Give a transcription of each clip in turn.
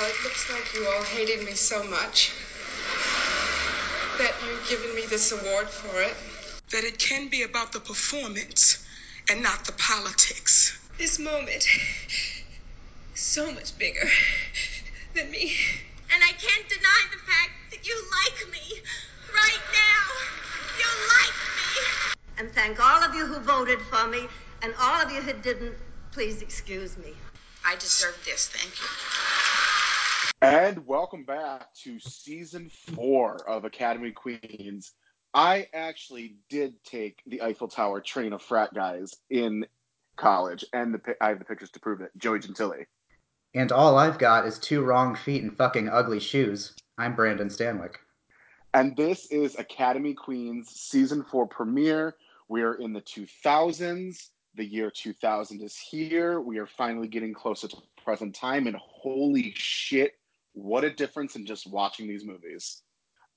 Well, it looks like you all hated me so much that you've given me this award for it. That it can be about the performance and not the politics. This moment is so much bigger than me. And I can't deny the fact that you like me. Right now, you like me. And thank all of you who voted for me, and all of you who didn't, please excuse me. I deserve this. Thank you. And welcome back to season four of Academy Queens. I actually did take the Eiffel Tower train of frat guys in college, and the, I have the pictures to prove it. Joey Gentili. And all I've got is two wrong feet and fucking ugly shoes. I'm Brandon Stanwick. And this is Academy Queens season four premiere. We're in the 2000s. The year 2000 is here. We are finally getting closer to present time, and holy shit, what a difference in just watching these movies.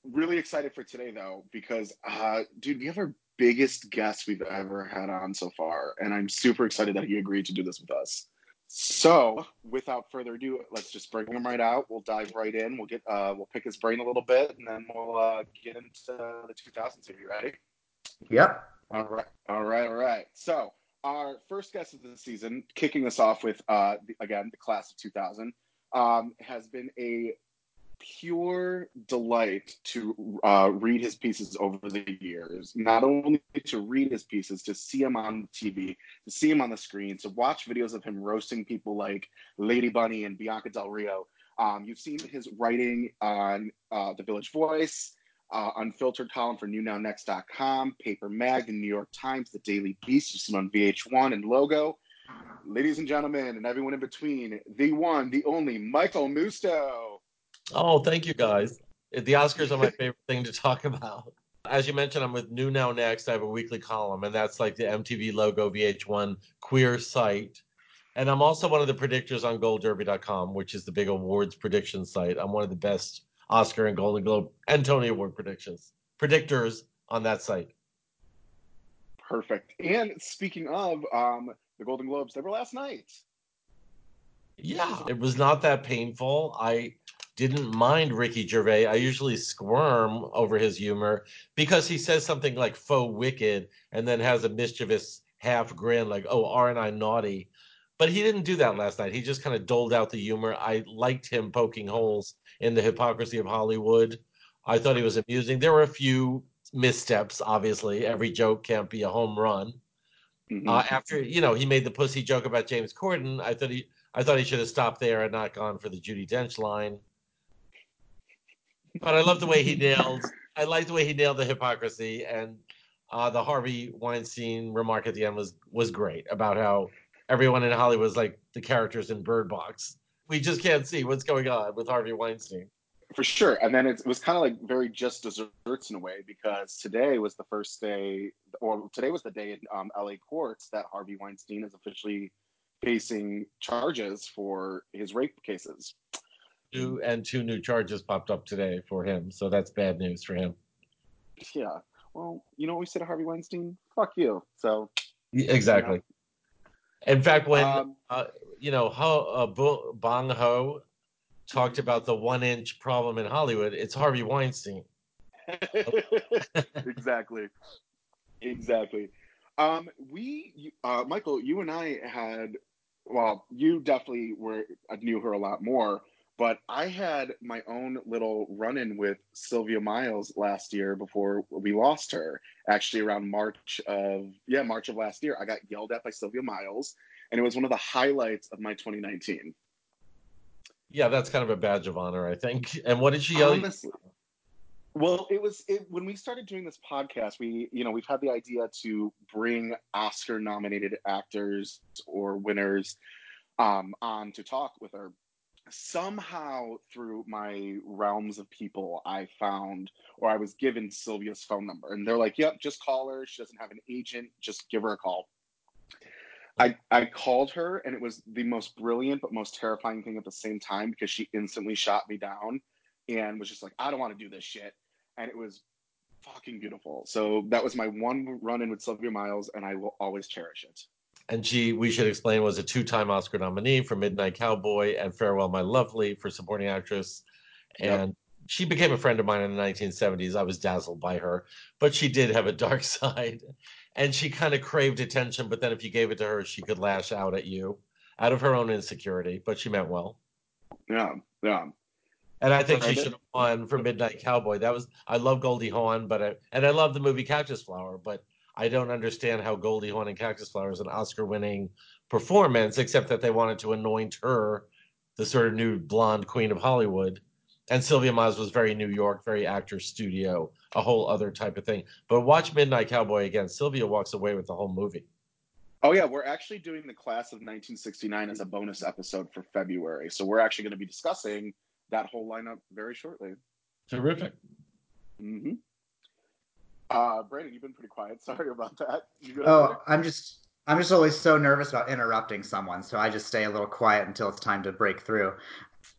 Really excited for today, though, because, uh, dude, you have our biggest guest we've ever had on so far, and I'm super excited that he agreed to do this with us. So, without further ado, let's just bring him right out. We'll dive right in. We'll get uh, we'll pick his brain a little bit, and then we'll uh, get into the 2000s. Are you ready? Yep. All right, all right, all right. So, our first guest of the season, kicking us off with uh, the, again the class of 2000, um, has been a pure delight to uh, read his pieces over the years. Not only to read his pieces, to see him on TV, to see him on the screen, to watch videos of him roasting people like Lady Bunny and Bianca Del Rio. Um, you've seen his writing on uh, The Village Voice, uh, unfiltered column for NewNowNext.com, Paper Mag, the New York Times, the Daily Beast. You've seen on VH1 and Logo. Ladies and gentlemen, and everyone in between, the one, the only Michael Musto. Oh, thank you guys. The Oscars are my favorite thing to talk about. As you mentioned, I'm with New Now Next. I have a weekly column, and that's like the MTV logo VH1 queer site. And I'm also one of the predictors on GoldDerby.com, which is the big awards prediction site. I'm one of the best Oscar and Golden Globe and Tony Award predictions predictors on that site. Perfect. And speaking of um, the Golden Globes, they were last night. Yeah, it was not that painful. I didn't mind Ricky Gervais. I usually squirm over his humor because he says something like faux wicked and then has a mischievous half grin, like, oh, aren't I naughty? But he didn't do that last night. He just kind of doled out the humor. I liked him poking holes in the hypocrisy of Hollywood. I thought he was amusing. There were a few missteps, obviously. Every joke can't be a home run. Mm-hmm. Uh, after you know, he made the pussy joke about James Corden. I thought he, I thought he should have stopped there and not gone for the Judi Dench line. But I love the way he nailed. I like the way he nailed the hypocrisy and uh, the Harvey Weinstein remark at the end was was great about how everyone in Hollywood is like the characters in Bird Box. We just can't see what's going on with Harvey Weinstein. For sure. And then it was kind of like very just desserts in a way because today was the first day, or today was the day in um, LA courts that Harvey Weinstein is officially facing charges for his rape cases. Two and two new charges popped up today for him, so that's bad news for him. Yeah. Well, you know what we said to Harvey Weinstein? Fuck you. So. Exactly. In fact, when um, uh, you know Ho, uh, Bong Ho talked about the one-inch problem in Hollywood, it's Harvey Weinstein. exactly, exactly. Um, we, uh, Michael, you and I had, well, you definitely were I knew her a lot more, but I had my own little run-in with Sylvia Miles last year before we lost her. Actually, around March of yeah, March of last year, I got yelled at by Sylvia Miles and it was one of the highlights of my 2019. Yeah, that's kind of a badge of honor, I think. And what did she yell? Honestly, well, it was it, when we started doing this podcast. We, you know, we've had the idea to bring Oscar-nominated actors or winners um, on to talk with her. Somehow, through my realms of people, I found or I was given Sylvia's phone number, and they're like, "Yep, just call her. She doesn't have an agent. Just give her a call." I, I called her and it was the most brilliant but most terrifying thing at the same time because she instantly shot me down and was just like, I don't want to do this shit. And it was fucking beautiful. So that was my one run in with Sylvia Miles and I will always cherish it. and she, we should explain, was a two-time Oscar nominee for Midnight Cowboy and Farewell My Lovely for supporting actress, Yep. and she became a friend of mine in the 1970s. I was dazzled by her, but she did have a dark side, and she kind of craved attention. But then, if you gave it to her, she could lash out at you out of her own insecurity. But she meant well. Yeah, yeah. And I think she should have won for Midnight Cowboy. That was I love Goldie Hawn, but I, and I love the movie Cactus Flower, but I don't understand how Goldie Hawn and Cactus Flower is an Oscar-winning performance, except that they wanted to anoint her the sort of new blonde queen of Hollywood. And Sylvia Miles was very New York, very actor studio, a whole other type of thing. But watch Midnight Cowboy again. Sylvia walks away with the whole movie. Oh yeah, we're actually doing the class of 1969 as a bonus episode for February. So we're actually going to be discussing that whole lineup very shortly. Terrific. hmm Uh, Brandon, you've been pretty quiet. Sorry about that. You good over Oh, I'm just I'm just always so nervous about interrupting someone, so I just stay a little quiet until it's time to break through.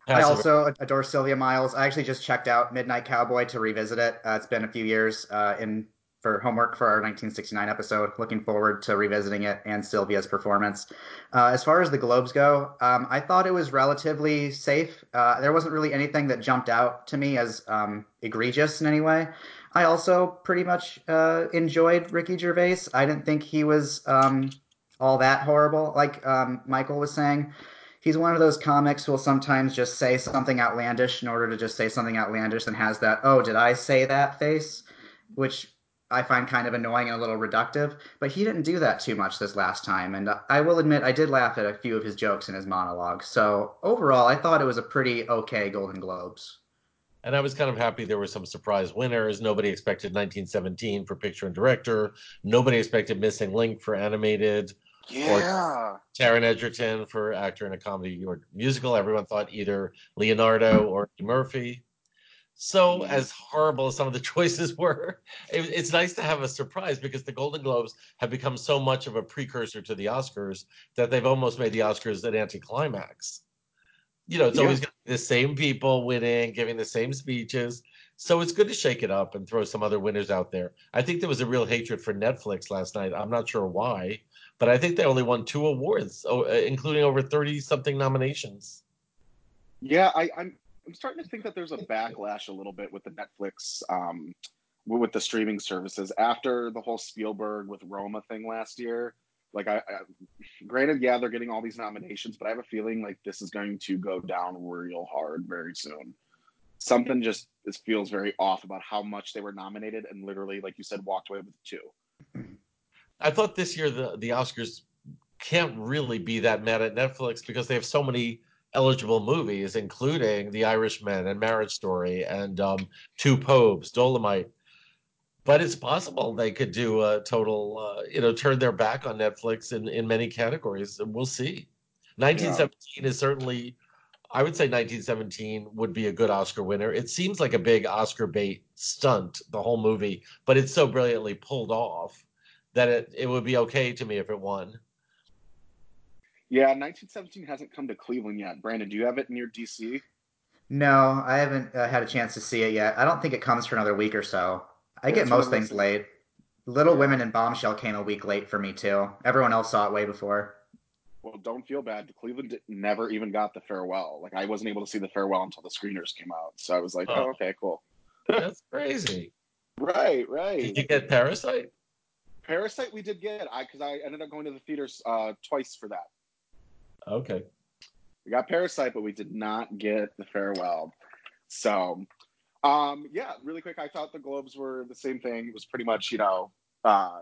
I also adore Sylvia Miles. I actually just checked out Midnight Cowboy to revisit it. Uh, it's been a few years uh, in for homework for our 1969 episode. Looking forward to revisiting it and Sylvia's performance. Uh, as far as the Globes go, um, I thought it was relatively safe. Uh, there wasn't really anything that jumped out to me as um, egregious in any way. I also pretty much uh, enjoyed Ricky Gervais. I didn't think he was um, all that horrible, like um, Michael was saying he's one of those comics who will sometimes just say something outlandish in order to just say something outlandish and has that oh did i say that face which i find kind of annoying and a little reductive but he didn't do that too much this last time and i will admit i did laugh at a few of his jokes in his monologue so overall i thought it was a pretty okay golden globes And I was kind of happy there were some surprise winners. Nobody expected 1917 for picture and director. Nobody expected Missing Link for animated. Yeah. Taron Egerton for actor in a comedy or musical. Everyone thought either Leonardo or Murphy. So, Mhm. as horrible as some of the choices were, it, it's nice to have a surprise because the Golden Globes have become so much of a precursor to the Oscars that they've almost made the Oscars an anticlimax. You know, it's Yeah. always gonna be the same people winning, giving the same speeches. So it's good to shake it up and throw some other winners out there. I think there was a real hatred for Netflix last night. I'm not sure why, but I think they only won two awards, uh, including over 30 something nominations. Yeah, I, I'm I'm starting to think that there's a backlash a little bit with the Netflix um with the streaming services after the whole Spielberg with Roma thing last year. Like I, I granted, yeah, they're getting all these nominations, but I have a feeling like this is going to go down real hard very soon. Something just feels very off about how much they were nominated and literally, like you said, walked away with two. I thought this year the, the Oscars can't really be that mad at Netflix because they have so many eligible movies, including The Irishman and Marriage Story and um, Two Popes, Dolomite. But it's possible they could do a total, uh, you know, turn their back on Netflix in, in many categories. We'll see. 1917 is certainly, I would say 1917 would be a good Oscar winner. It seems like a big Oscar bait stunt, the whole movie, but it's so brilliantly pulled off that it, it would be okay to me if it won. Yeah, 1917 hasn't come to Cleveland yet. Brandon, do you have it near DC? no i haven't uh, had a chance to see it yet i don't think it comes for another week or so i Yeah, get most things things- late little Yeah. women and bombshell came a week late for me too everyone else saw it way before Well, don't feel bad. Cleveland never even got the farewell. Like I wasn't able to see the farewell until the screeners came out. So I was like, Oh. oh, okay, cool. That's crazy. Right, right. Did you get Parasite? Parasite we did get. I because I ended up going to the theaters uh, twice for that. Okay. We got Parasite, but we did not get the farewell. So, um, yeah, really quick. I thought the Globes were the same thing. It was pretty much, you know, uh,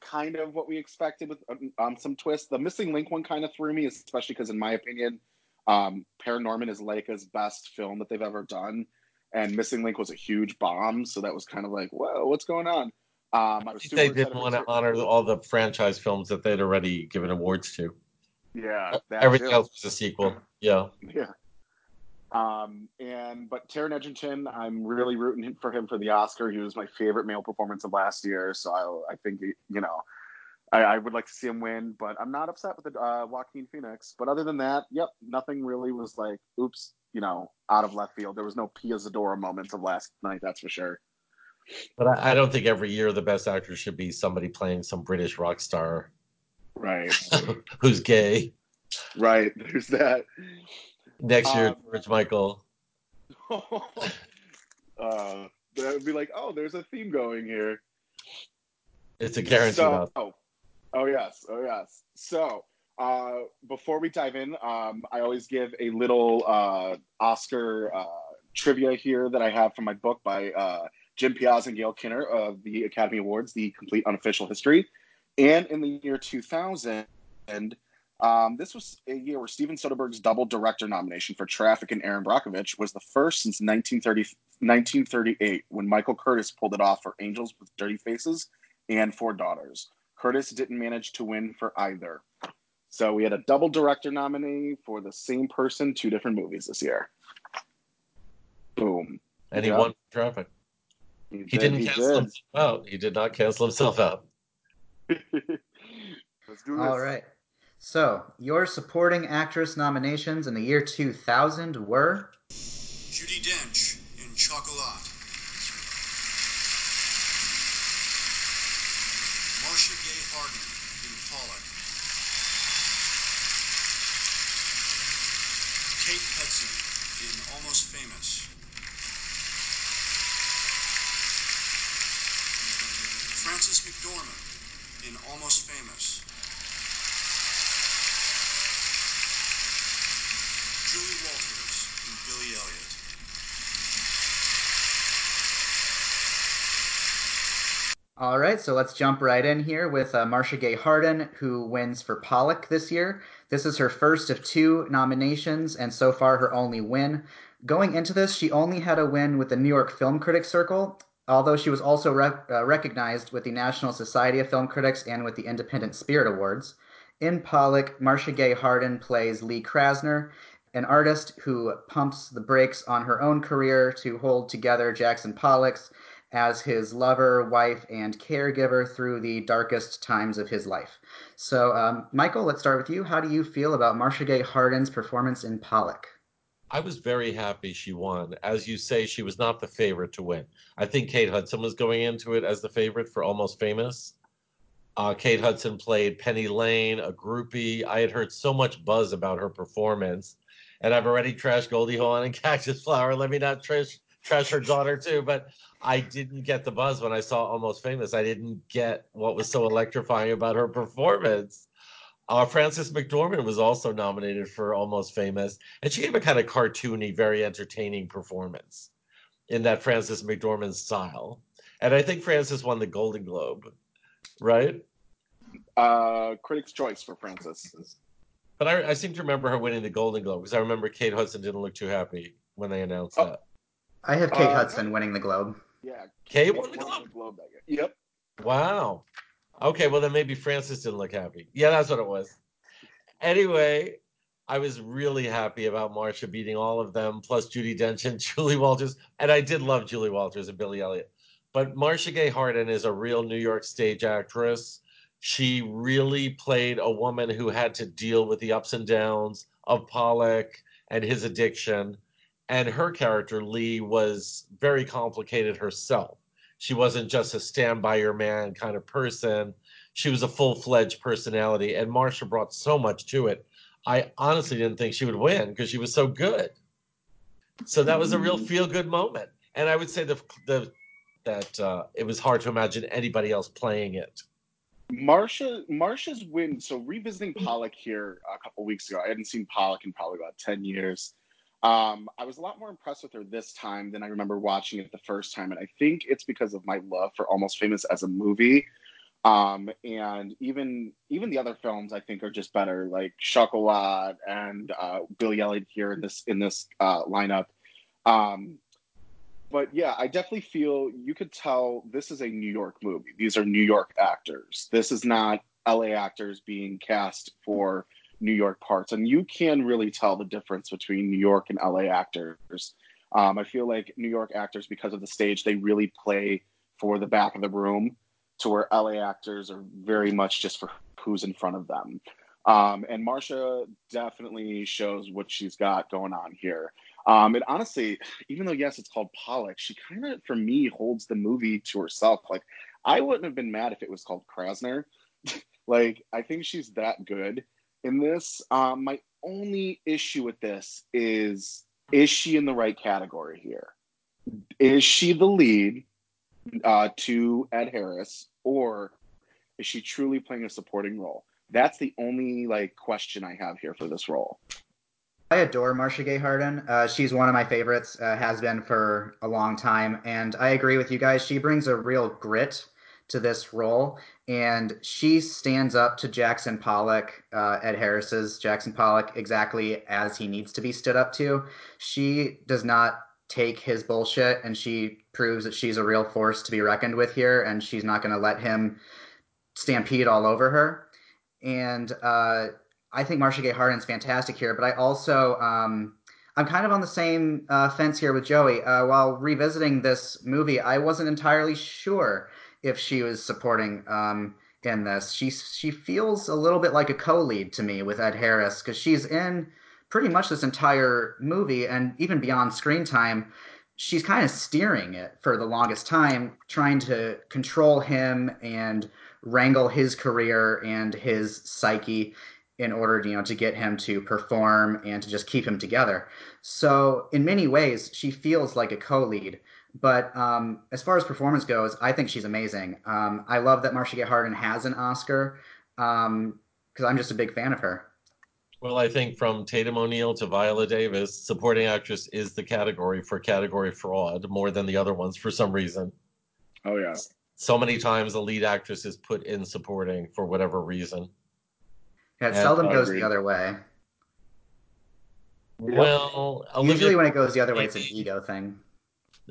kind of what we expected with um, um, some twists. The missing link one kind of threw me, especially because, in my opinion, um, Paranorman is Laika's best film that they've ever done, and Missing Link was a huge bomb. So that was kind of like, whoa, what's going on? Um, I was They didn't want to honor all the franchise films that they'd already given awards to. Yeah, that Everything too. else was a sequel. Yeah. Yeah. Um, and but Taron Egerton, I'm really rooting for him for the Oscar. He was my favorite male performance of last year, so I, I think you know, I, I would like to see him win. But I'm not upset with the uh, Joaquin Phoenix. But other than that, yep, nothing really was like, oops, you know, out of left field. There was no Pia Zadora moments of last night, that's for sure. But I, I don't think every year the best actor should be somebody playing some British rock star. Right. who's gay. Right. There's that. Next year, Um, George Michael. uh, that would be like, oh, there's a theme going here. It's a guaranteed So, oh, oh yes, oh yes. So, uh, before we dive in, um, I always give a little uh, Oscar uh, trivia here that I have from my book by uh, Jim Piazza and Gail Kinner of the Academy Awards, The Complete Unofficial History. And in the year 2000, um, this was a year where Steven Soderbergh's double director nomination for Traffic and Erin Brockovich was the first since 1930, 1938 when Michael Curtiz pulled it off for Angels with Dirty Faces and Four Daughters. Curtiz didn't manage to win for either. So we had a double director nominee for the same person, two different movies this year. Boom. and he won traffic. He did, didn't he cancel did. himself out. He did not cancel himself out. Let's do this. All right. So, your supporting actress nominations in the year 2000 were Judi Dench in Chocolat. Marcia Gay Harden in Pollock. Kate Hudson in Almost Famous. Frances McDormand in Almost Famous. Julie Walters in Billy Elliot. All right, so let's jump right in here with uh, Marcia Gay Harden, who wins for Pollock this year. This is her first of two nominations, and so far her only win. Going into this, she only had a win with the New York Film Critics Circle, although she was also uh, recognized with the National Society of Film Critics and with the Independent Spirit Awards. In Pollock, Marcia Gay Harden plays Lee Krasner, an artist who pumps the brakes on her own career to hold together Jackson Pollock's as his lover, wife, and caregiver through the darkest times of his life. So, um, Michael, let's start with you. How do you feel about Marcia Gay Harden's performance in Pollock? I was very happy she won. As you say, she was not the favorite to win. I think Kate Hudson was going into it as the favorite for Almost Famous. Uh, Kate Hudson played Penny Lane, a groupie. I had heard so much buzz about her performance, and I've already trashed Goldie Hawn and Cactus Flower. Let me not trash trash her daughter too, but I didn't get the buzz when I saw Almost Famous. I didn't get what was so electrifying about her performance. Uh, Frances McDormand was also nominated for Almost Famous, and she gave a kind of cartoony, very entertaining performance in that Frances McDormand style. And I think Frances won the Golden Globe, right? Uh, Critics' Choice for Frances. But I, I seem to remember her winning the Golden Globe because I remember Kate Hudson didn't look too happy when they announced Oh. that. I have Kate Uh, Hudson winning the Globe. Yeah. Kate won the Globe. Globe that year. Yep. Wow. Okay, well then maybe Frances didn't look happy. Yeah, that's what it was. Anyway, I was really happy about Marcia beating all of them, plus Judi Dench and Julie Walters. And I did love Julie Walters and Billy Elliot. But Marcia Gay Harden is a real New York stage actress. She really played a woman who had to deal with the ups and downs of Pollock and his addiction. And her character, Lee, was very complicated herself. She wasn't just a stand by your man kind of person. She was a full fledged personality. And Marcia brought so much to it. I honestly didn't think she would win because she was so good. So that was a real feel good moment. And I would say the, the that uh, it was hard to imagine anybody else playing it. Marcia Marcia's win. So revisiting Pollock here a couple weeks ago, I hadn't seen Pollock in probably about ten years. Um, I was a lot more impressed with her this time than I remember watching it the first time, and I think it's because of my love for Almost Famous as a movie. Um, and even even the other films I think are just better, like Chocolat and uh, Billy here in this in this uh, lineup. Um, but yeah, I definitely feel you could tell this is a New York movie. These are New York actors. This is not LA actors being cast for New York parts, and you can really tell the difference between New York and LA actors. Um, I feel like New York actors, because of the stage, they really play for the back of the room, to where LA actors are very much just for who's in front of them. Um, and Marcia definitely shows what she's got going on here. Um, and honestly, even though yes, it's called Pollock, she kind of, for me, holds the movie to herself. Like, I wouldn't have been mad if it was called Krasner. Like, I think she's that good in this. Um, my only issue with this is is she in the right category here? Is she the lead uh, to Ed Harris, or is she truly playing a supporting role? That's the only like question I have here for this role. I adore Marcia Gay Harden. Uh, she's one of my favorites, uh, has been for a long time. And I agree with you guys. She brings a real grit to this role. And she stands up to Jackson Pollock, uh, Ed Harris's Jackson Pollock, exactly as he needs to be stood up to. She does not take his bullshit and she proves that she's a real force to be reckoned with here. And she's not going to let him stampede all over her. And, uh, I think Marcia Gay Harden's fantastic here, but I also um, I'm kind of on the same uh, fence here with Joey. Uh, while revisiting this movie, I wasn't entirely sure if she was supporting um, in this. She she feels a little bit like a co-lead to me with Ed Harris because she's in pretty much this entire movie and even beyond screen time. She's kind of steering it for the longest time, trying to control him and wrangle his career and his psyche in order you know to get him to perform and to just keep him together. So in many ways, she feels like a co-lead. But um, as far as performance goes, I think she's amazing. Um, I love that Marcia Gay Harden has an Oscar because um, I'm just a big fan of her. Well, I think from Tatum O'Neal to Viola Davis, supporting actress is the category for category fraud more than the other ones for some reason. Oh yeah. So many times a lead actress is put in supporting for whatever reason. Yeah, it and seldom goes the other way. Well, Olivia, usually when it goes the other way, it's an ego thing.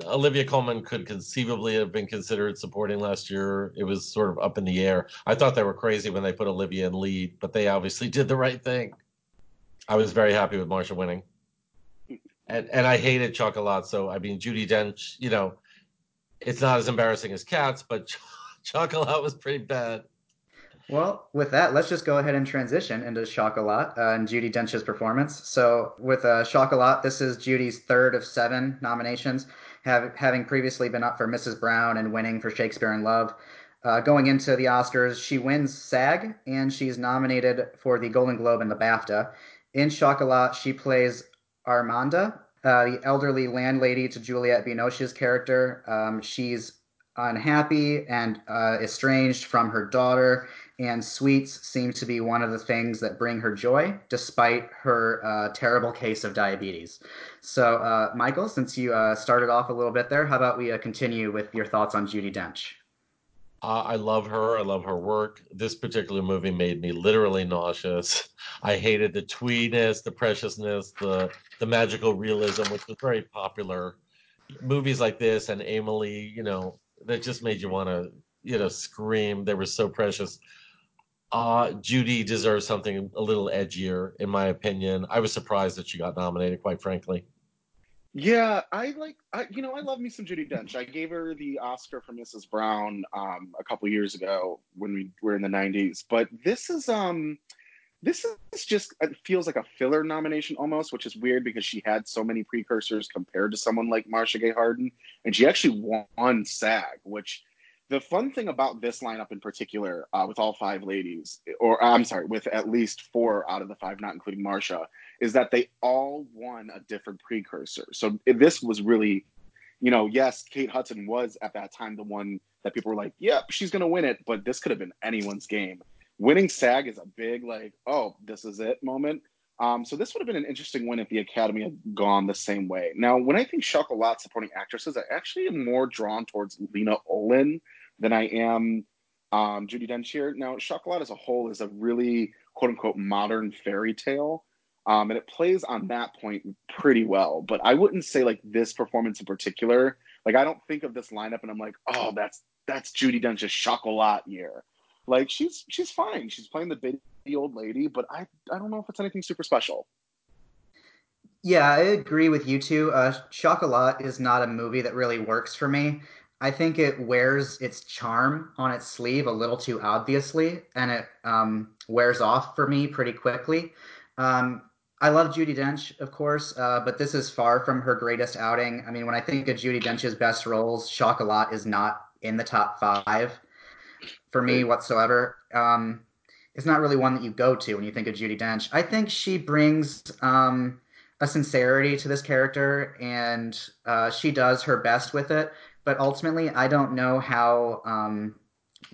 Olivia Colman could conceivably have been considered supporting last year. It was sort of up in the air. I thought they were crazy when they put Olivia in lead, but they obviously did the right thing. I was very happy with Marcia winning. And and I hated Chocolat, so I mean Judi Dench, you know, it's not as embarrassing as Cats, but Ch- Chocolat was pretty bad. Well, with that, let's just go ahead and transition into Chocolat uh, and Judi Dench's performance. So, with uh, Chocolat, this is Judi's third of seven nominations, have, having previously been up for Mrs. Brown and winning for Shakespeare in Love. Uh, going into the Oscars, she wins SAG and she's nominated for the Golden Globe and the BAFTA. In Chocolat, she plays Armanda, uh, the elderly landlady to Juliette Binoche's character. Um, she's unhappy and uh, estranged from her daughter and sweets seem to be one of the things that bring her joy, despite her uh, terrible case of diabetes. So, uh, Michael, since you uh, started off a little bit there, how about we uh, continue with your thoughts on Judi Dench? Uh, I love her. I love her work. This particular movie made me literally nauseous. I hated the tweeness, the preciousness, the the magical realism, which was very popular. Movies like this and Amelie, you know, that just made you want to, you know, scream. They were so precious. Uh, Judi deserves something a little edgier, in my opinion. I was surprised that she got nominated, quite frankly. Yeah, I like, I, you know, I love me some Judi Dench. I gave her the Oscar for Mrs. Brown um, a couple years ago when we were in the '90s. But this is, um, this is just it feels like a filler nomination almost, which is weird because she had so many precursors compared to someone like Marcia Gay Harden, and she actually won SAG, which the fun thing about this lineup in particular, uh, with all five ladies, or I'm sorry, with at least four out of the five, not including Marcia, is that they all won a different precursor. So this was really, you know, yes, Kate Hudson was at that time the one that people were like, yep, she's going to win it, but this could have been anyone's game. Winning SAG is a big, like, oh, this is it moment. Um, so this would have been an interesting win if the Academy had gone the same way. Now, when I think Chocolat supporting actresses, I actually am more drawn towards Lena Olin than I am um, Judi Dench here. Now, Chocolat as a whole is a really quote unquote modern fairy tale. Um, and it plays on that point pretty well. But I wouldn't say like this performance in particular. Like I don't think of this lineup and I'm like, oh, that's that's Judi Dench's Chocolat year. Like she's she's fine. She's playing the bitty old lady, but I I don't know if it's anything super special. Yeah, I agree with you too. Uh, Chocolat is not a movie that really works for me. I think it wears its charm on its sleeve a little too obviously, and it um, wears off for me pretty quickly. Um, I love Judi Dench, of course, uh, but this is far from her greatest outing. I mean, when I think of Judi Dench's best roles, Chocolat is not in the top five for me whatsoever. Um, is not really one that you go to when you think of Judi Dench. I think she brings um, a sincerity to this character, and uh, she does her best with it. But ultimately, I don't know how um,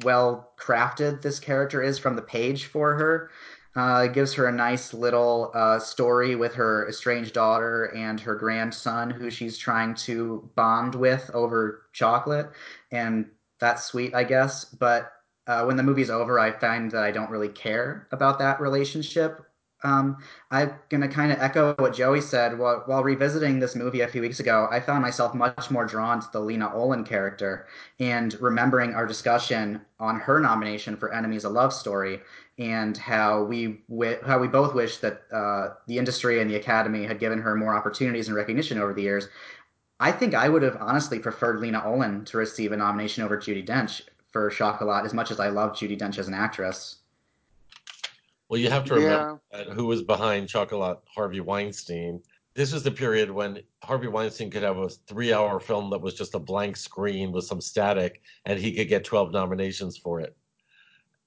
well crafted this character is from the page for her. Uh, it gives her a nice little uh, story with her estranged daughter and her grandson, who she's trying to bond with over chocolate, and that's sweet, I guess. But uh, when the movie's over, I find that I don't really care about that relationship. Um, I'm going to kind of echo what Joey said. While, while revisiting this movie a few weeks ago, I found myself much more drawn to the Lena Olin character and remembering our discussion on her nomination for Enemies: A Love Story and how we how we both wish that uh, the industry and the Academy had given her more opportunities and recognition over the years. I think I would have honestly preferred Lena Olin to receive a nomination over Judi Dench for Chocolat, as much as I love Judi Dench as an actress. Well, you have to remember yeah. who was behind Chocolat, Harvey Weinstein. This was the period when Harvey Weinstein could have a three-hour film that was just a blank screen with some static, and he could get 12 nominations for it.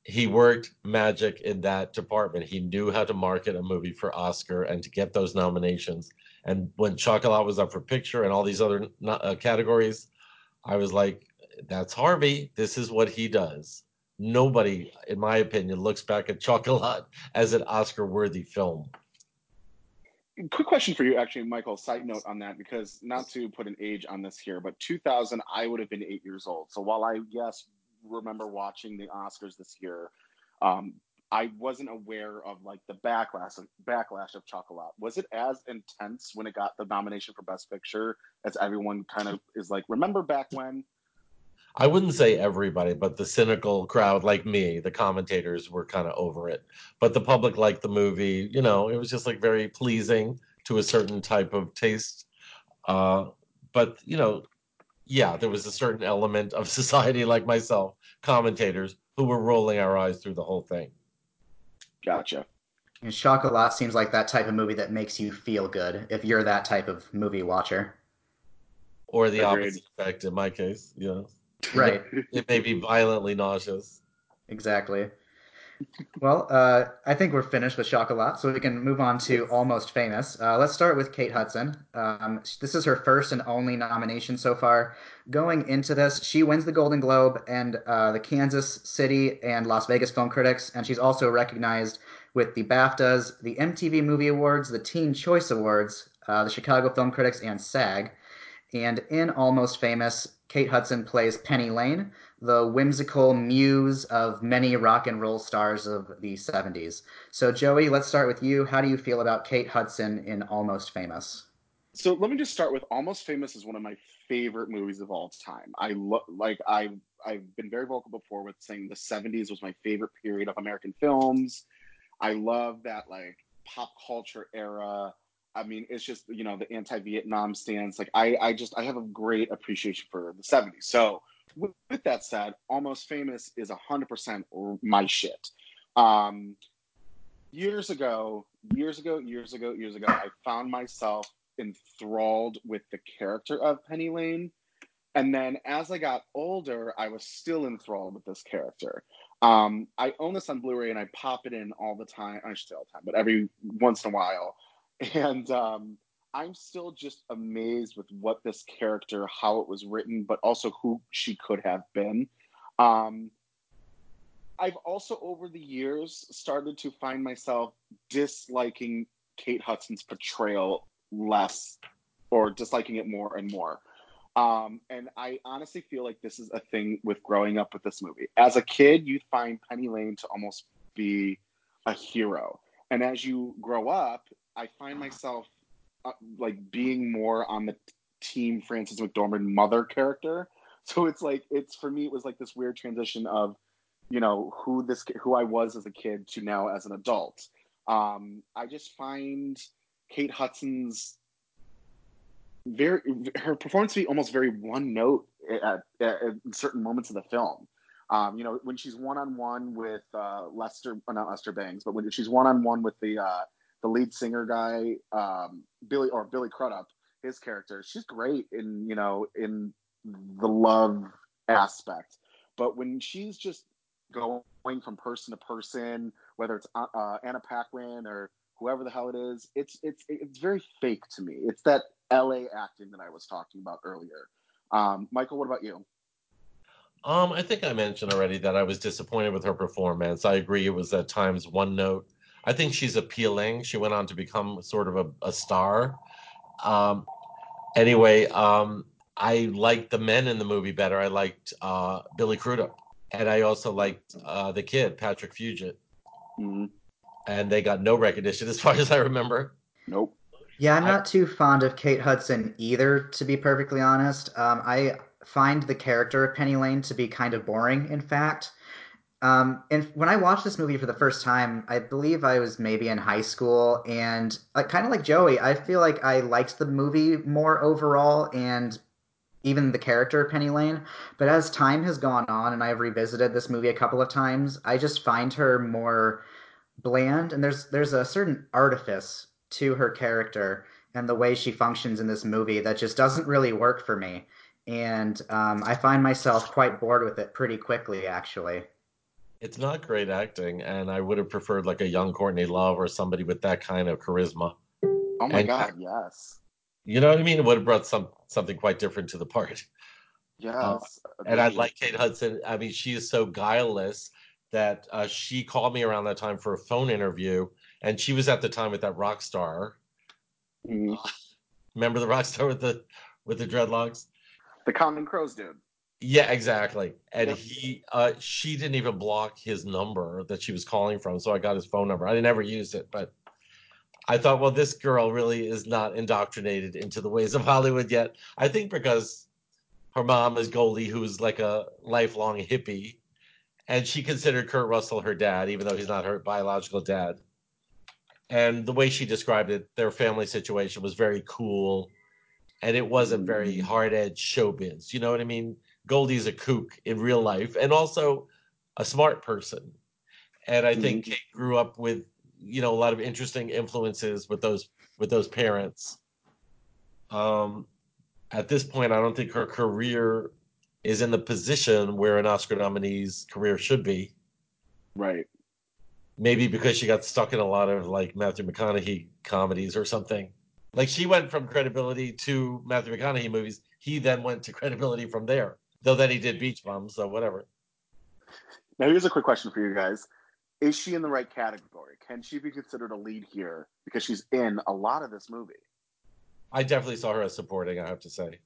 He worked magic in that department. He knew how to market a movie for Oscar and to get those nominations. And when Chocolat was up for picture and all these other uh, categories, I was like, that's Harvey. This is what he does. Nobody, in my opinion, looks back at Chocolat as an Oscar worthy film. Quick question for you, actually, Michael. Side note on that, because not to put an age on this here, but 2000, I would have been eight years old. So while I, yes, remember watching the Oscars this year, um, I wasn't aware of like the backlash of backlash of Chocolat. Was it as intense when it got the nomination for Best Picture as everyone kind of is like, remember back when? I wouldn't say everybody, but the cynical crowd like me, the commentators were kind of over it. But the public liked the movie. You know, it was just like very pleasing to a certain type of taste. Uh, but, you know, yeah, there was a certain element of society like myself, commentators, who were rolling our eyes through the whole thing. Gotcha. And Chocolat seems like that type of movie that makes you feel good if you're that type of movie watcher. Or the Agreed. opposite effect in my case, you know. Right. it may be violently nauseous. Exactly. Well, uh, I think we're finished with Chocolat, so we can move on to Almost Famous. Uh, let's start with Kate Hudson. Um, this is her first and only nomination so far. Going into this, she wins the Golden Globe and uh, the Kansas City and Las Vegas Film Critics, and she's also recognized with the BAFTAs, the MTV Movie Awards, the Teen Choice Awards, uh, the Chicago Film Critics, and SAG. And in Almost Famous, Kate Hudson plays Penny Lane, the whimsical muse of many rock and roll stars of the 70s. So, Joey, let's start with you. How do you feel about Kate Hudson in Almost Famous? So, let me just start with Almost Famous is one of my favorite movies of all time. I lo- like I I've been very vocal before with saying the 70s was my favorite period of American films. I love that like pop culture era I mean, it's just you know the anti-Vietnam stance. Like I, I just I have a great appreciation for the '70s. So with, with that said, Almost Famous is hundred percent my shit. Um, years ago, years ago, years ago, years ago, I found myself enthralled with the character of Penny Lane. And then as I got older, I was still enthralled with this character. Um, I own this on Blu-ray and I pop it in all the time. I should say all the time, but every once in a while and um, I'm still just amazed with what this character, how it was written, but also who she could have been. Um, I've also, over the years, started to find myself disliking Kate Hudson's portrayal less, or disliking it more and more. Um, and I honestly feel like this is a thing with growing up with this movie. As a kid, you find Penny Lane to almost be a hero. And as you grow up, I find myself uh, like being more on the team Frances McDormand mother character. So it's like it's for me it was like this weird transition of you know who this who I was as a kid to now as an adult. Um, I just find Kate Hudson's very her performance to be almost very one note at, at, at certain moments of the film. Um, you know, when she's one on one with uh, Lester, not Lester Bangs, but when she's one on one with the uh, the lead singer guy, um, Billy or Billy Crudup, his character, she's great in you know in the love aspect. But when she's just going from person to person, whether it's uh, uh, Anna Paquin or whoever the hell it is. It's it's it's very fake to me. It's that LA acting that I was talking about earlier. Um, Michael, what about you? Um, I think I mentioned already that I was disappointed with her performance. I agree it was at times one note. I think she's appealing. She went on to become sort of a, a star. Um, anyway, um, I liked the men in the movie better. I liked uh, Billy Crudup, and I also liked uh, the kid Patrick Fugit. Mm-hmm. And they got no recognition, as far as I remember. Nope. Yeah, I'm not too fond of Kate Hudson either, to be perfectly honest. Um, I find the character of Penny Lane to be kind of boring, in fact. Um, and when I watched this movie for the first time, I believe I was maybe in high school, and kind of like Joey, I feel like I liked the movie more overall, and even the character Penny Lane. But as time has gone on, and I've revisited this movie a couple of times, I just find her more bland, and there's there's a certain artifice to her character and the way she functions in this movie that just doesn't really work for me. And um, I find myself quite bored with it pretty quickly, actually. It's not great acting, and I would have preferred like a young Courtney Love or somebody with that kind of charisma. Oh my And- god, yes. You know what I mean? It would have brought some something quite different to the part. Yes. And I like Kate Hudson. I mean, she is so guileless that uh, she called me around that time for a phone interview, and she was at the time with that rock star. Mhm. Remember the rock star with the with the dreadlocks? the Counting Crows dude. Yeah, exactly. And Yep. he, uh, she didn't even block his number that she was calling from, so I got his phone number. I never used it, but I thought, well, this girl really is not indoctrinated into the ways of Hollywood yet. I think because her mom is Goldie, who's like a lifelong hippie, and she considered Kurt Russell her dad, even though he's not her biological dad. And the way she described it, their family situation was very cool, and it wasn't very hard edge showbiz. You know what I mean? Goldie's a kook in real life, and also a smart person. And I think Kate grew up with, you know, a lot of interesting influences with those with those parents. Um, at this point, I don't think her career is in the position where an Oscar nominee's career should be. Right. Maybe because she got stuck in a lot of like Matthew McConaughey comedies or something. Like she went from credibility to Matthew McConaughey movies. He then went to credibility from there. Though then he did Beach Bum, so whatever. Now here's a quick question for you guys. Is she in the right category? Can she be considered a lead here? Because she's in a lot of this movie. I definitely saw her as supporting. I have to say.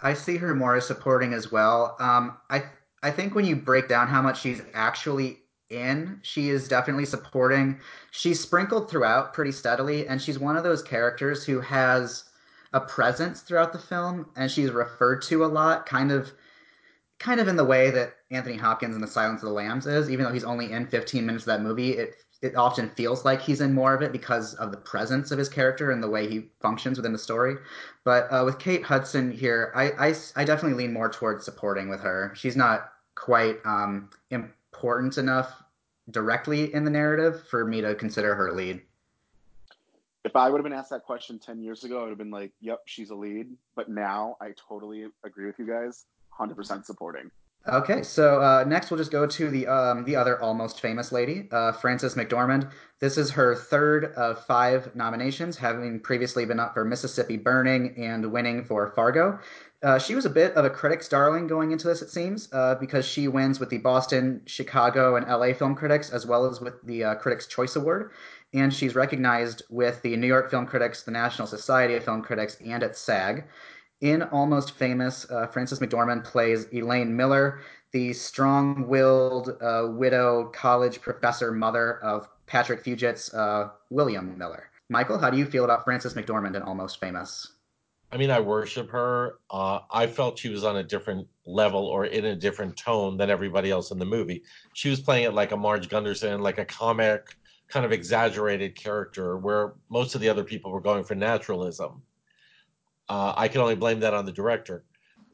I see her more as supporting as well. Um, I I think when you break down how much she's actually in, she is definitely supporting. She's sprinkled throughout pretty steadily, and she's one of those characters who has a presence throughout the film, and she's referred to a lot, kind of, kind of in the way that Anthony Hopkins in The Silence of the Lambs is. Even though he's only in 15 minutes of that movie, it it often feels like he's in more of it because of the presence of his character and the way he functions within the story. But uh, with Kate Hudson here, I, I, I definitely lean more towards supporting with her. She's not quite um, important enough directly in the narrative for me to consider her lead. If I would have been asked that question 10 years ago, I would have been like, yep, she's a lead. But now I totally agree with you guys. 100% supporting. Okay, so uh, next we'll just go to the um, the other almost famous lady, uh, Frances McDormand. This is her third of five nominations, having previously been up for Mississippi Burning and winning for Fargo. Uh, she was a bit of a critics' darling going into this, it seems, uh, because she wins with the Boston, Chicago, and LA film critics, as well as with the uh, Critics' Choice Award. And she's recognized with the New York Film Critics, the National Society of Film Critics, and at SAG. In Almost Famous, uh, Frances McDormand plays Elaine Miller, the strong willed uh, widow college professor mother of Patrick Fugit's uh, William Miller. Michael, how do you feel about Frances McDormand in Almost Famous? I mean, I worship her. Uh, I felt she was on a different level or in a different tone than everybody else in the movie. She was playing it like a Marge Gunderson, like a comic, kind of exaggerated character, where most of the other people were going for naturalism. Uh, I can only blame that on the director.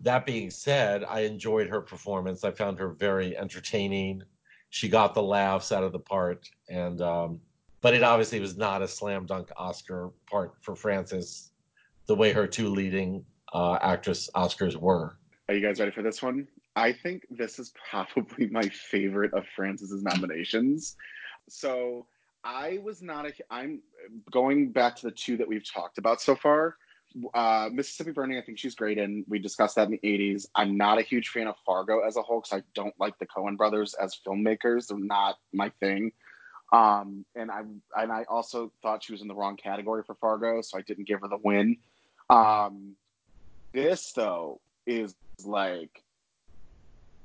That being said, I enjoyed her performance. I found her very entertaining. She got the laughs out of the part, and um, but it obviously was not a slam dunk Oscar part for Frances, the way her two leading uh, actress Oscars were. Are you guys ready for this one? I think this is probably my favorite of Frances's nominations. So I was not a. I'm going back to the two that we've talked about so far. Uh, Mississippi Burning, I think she's great in. We discussed that in the 80s. I'm not a huge fan of Fargo as a whole because I don't like the Coen brothers as filmmakers. They're not my thing. Um, and I and I also thought she was in the wrong category for Fargo, so I didn't give her the win. Um, this though is like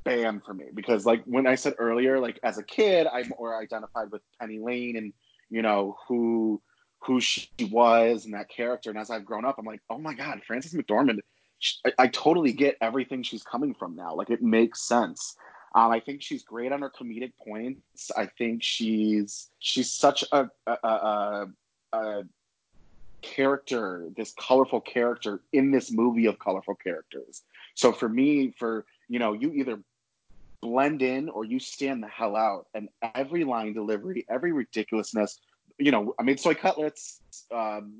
bam for me because like when I said earlier, like as a kid, I more identified with Penny Lane and you know who who she was and that character. And as I've grown up, I'm like, oh my god, Frances McDormand. She, I, I, totally get everything she's coming from now. Like it makes sense. Um, I think she's great on her comedic points. I think she's she's such a, a, a, a character, this colorful character in this movie of colorful characters. So for me, for you know, you either blend in or you stand the hell out, and every line delivery, every ridiculousness. You know, I mean, soy cutlets, um,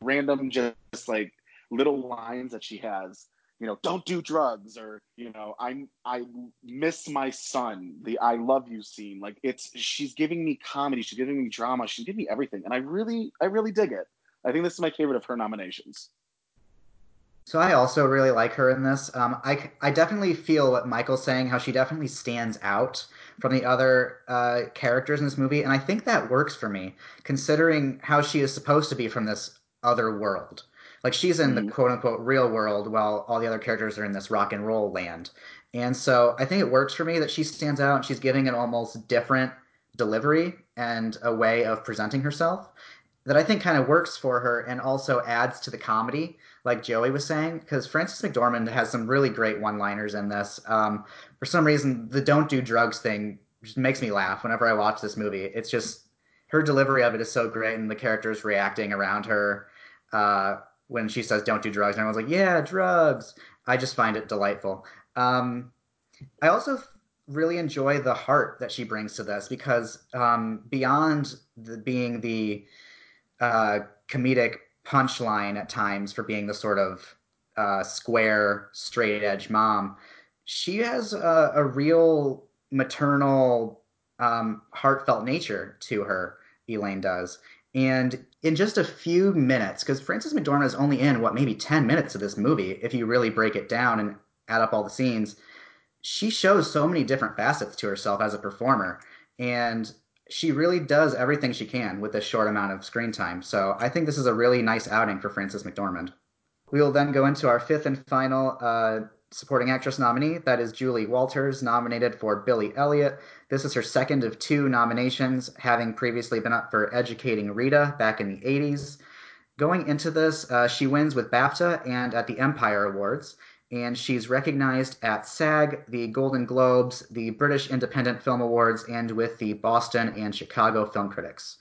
random just like little lines that she has you know, don't do drugs or, you know, I'm I miss my son, the I love you scene. Like it's she's giving me comedy, she's giving me drama, she's giving me everything. And I really I really dig it. I think this is my favorite of her nominations. So I also really like her in this. Um, I, I definitely feel what Michael's saying, how she definitely stands out from the other uh, characters in this movie, and I think that works for me, considering how she is supposed to be from this other world. Like she's in mm-hmm. the quote unquote real world while all the other characters are in this rock and roll land. And so I think it works for me that she stands out and she's giving an almost different delivery and a way of presenting herself that I think kind of works for her and also adds to the comedy, like Joey was saying, because Frances McDormand has some really great one liners in this. Um, for some reason, the don't do drugs thing just makes me laugh whenever I watch this movie. It's just her delivery of it is so great and the characters reacting around her. Uh, when she says don't do drugs, and was like, yeah, drugs. I just find it delightful. Um, I also really enjoy the heart that she brings to this because um, beyond the, being the uh, comedic punchline at times for being the sort of uh, square, straight edge mom, she has a, a real maternal, um, heartfelt nature to her. Elaine does, and in just a few minutes, because Frances McDormand is only in what maybe ten minutes of this movie, if you really break it down and add up all the scenes, she shows so many different facets to herself as a performer, and she really does everything she can with this short amount of screen time. So I think this is a really nice outing for Frances McDormand. We will then go into our fifth and final uh, supporting actress nominee. That is Julie Walters, nominated for Billy Elliot. This is her second of two nominations, having previously been up for Educating Rita back in the 80s. Going into this, uh, she wins with BAFTA and at the Empire Awards, and she's recognized at SAG, the Golden Globes, the British Independent Film Awards, and with the Boston and Chicago Film Critics.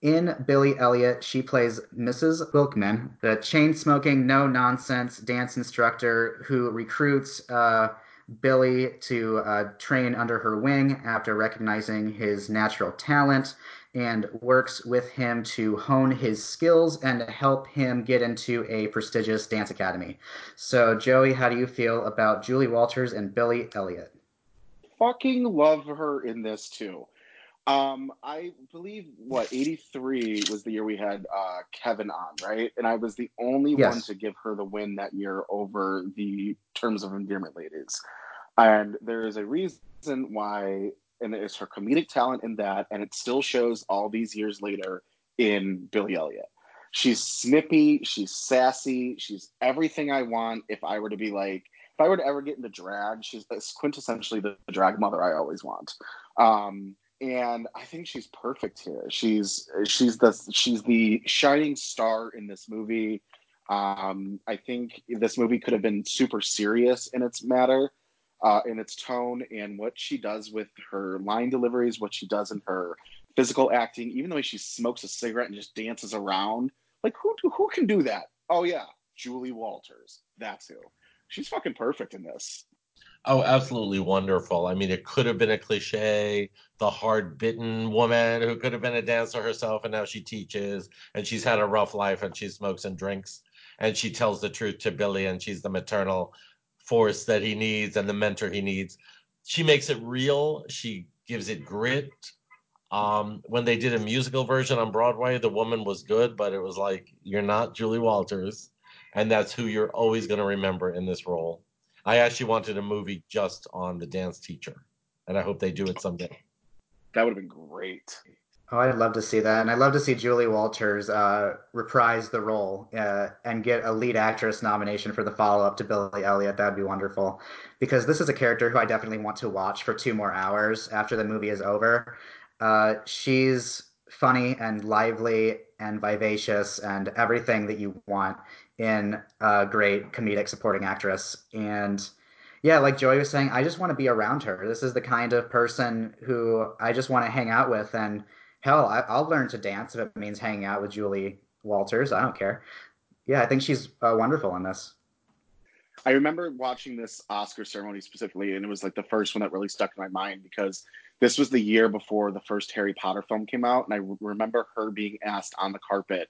In Billy Elliot, she plays Mrs. Wilkman, the chain smoking, no nonsense dance instructor who recruits uh, Billy to uh, train under her wing after recognizing his natural talent and works with him to hone his skills and help him get into a prestigious dance academy. So, Joey, how do you feel about Julie Walters and Billy Elliot? Fucking love her in this too. Um, I believe what '83 was the year we had uh, Kevin on, right? And I was the only yes. one to give her the win that year over the Terms of Endearment ladies. And there is a reason why, and it's her comedic talent in that, and it still shows all these years later in Billy Elliot. She's snippy, she's sassy, she's everything I want. If I were to be like, if I were to ever get into drag, she's quintessentially the drag mother I always want. Um, and I think she's perfect here. She's she's the she's the shining star in this movie. Um, I think this movie could have been super serious in its matter, uh, in its tone, and what she does with her line deliveries, what she does in her physical acting, even the way she smokes a cigarette and just dances around. Like who who can do that? Oh yeah, Julie Walters. That's who. She's fucking perfect in this. Oh, absolutely wonderful. I mean, it could have been a cliche, the hard bitten woman who could have been a dancer herself and now she teaches and she's had a rough life and she smokes and drinks and she tells the truth to Billy and she's the maternal force that he needs and the mentor he needs. She makes it real. She gives it grit. Um, when they did a musical version on Broadway, the woman was good, but it was like you're not Julie Walters, and that's who you're always going to remember in this role. I actually wanted a movie just on the dance teacher, and I hope they do it someday. That would have been great. Oh, I'd love to see that, and I'd love to see Julie Walters uh, reprise the role uh, and get a lead actress nomination for the follow-up to Billy Elliot. That'd be wonderful, because this is a character who I definitely want to watch for two more hours after the movie is over. Uh, she's funny and lively and vivacious and everything that you want in a great comedic supporting actress. And yeah, like Joey was saying, I just want to be around her. This is the kind of person who I just want to hang out with and hell, I, will learn to dance if it means hanging out with Julie Walters. I don't care. Yeah, I think she's uh, wonderful in this. I remember watching this Oscar ceremony specifically, and it was like the first one that really stuck in my mind because this was the year before the first Harry Potter film came out, and I remember her being asked on the carpet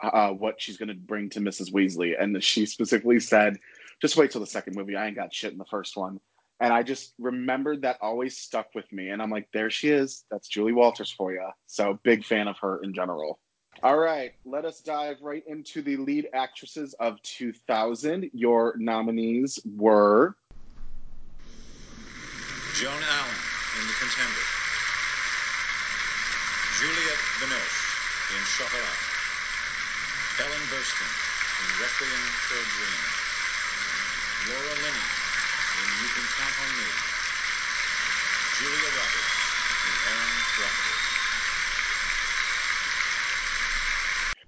uh, what she's going to bring to Mrs. Weasley, and she specifically said, "Just wait till the second movie. I ain't got shit in the first one." And I just remembered that always stuck with me. And I'm like, there she is. That's Julie Walters for you. So big fan of her in general. All right, let us dive right into the lead actresses of 2000. Your nominees were Joan Allen in The Contender, Juliette Binoche in Chocolat, Ellen Burstyn in Requiem for a Dream, Laura Linney in You Can Count on Me. Julia Roberts in Erin Brockovich.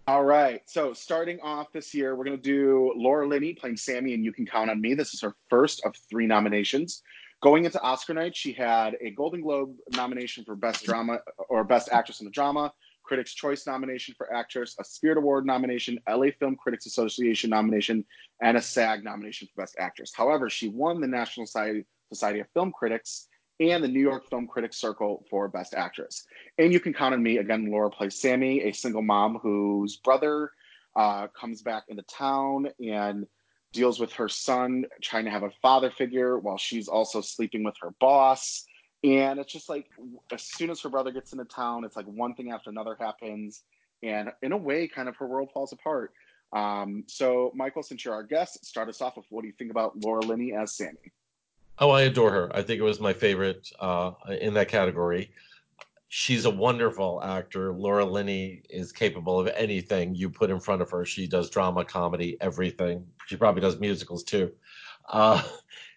All right. So starting off this year, we're going to do Laura Linney playing Sammy and You Can Count on Me. This is her first of three nominations. Going into Oscar night, she had a Golden Globe nomination for Best Drama or Best Actress in a Drama, Critics' Choice nomination for Actress, a Spirit Award nomination, LA Film Critics Association nomination, and a SAG nomination for Best Actress. However, she won the National Society, Society of Film Critics and the New York Film Critics Circle for Best Actress. And you can count on me. Again, Laura plays Sammy, a single mom whose brother uh, comes back into town and deals with her son trying to have a father figure while she's also sleeping with her boss. And it's just like as soon as her brother gets into town, it's like one thing after another happens. And in a way, kind of her world falls apart. Um, so, Michael, since you're our guest, start us off with what do you think about Laura Linney as Sammy? Oh, I adore her. I think it was my favorite uh, in that category. She's a wonderful actor. Laura Linney is capable of anything you put in front of her. She does drama, comedy, everything. She probably does musicals too. Uh,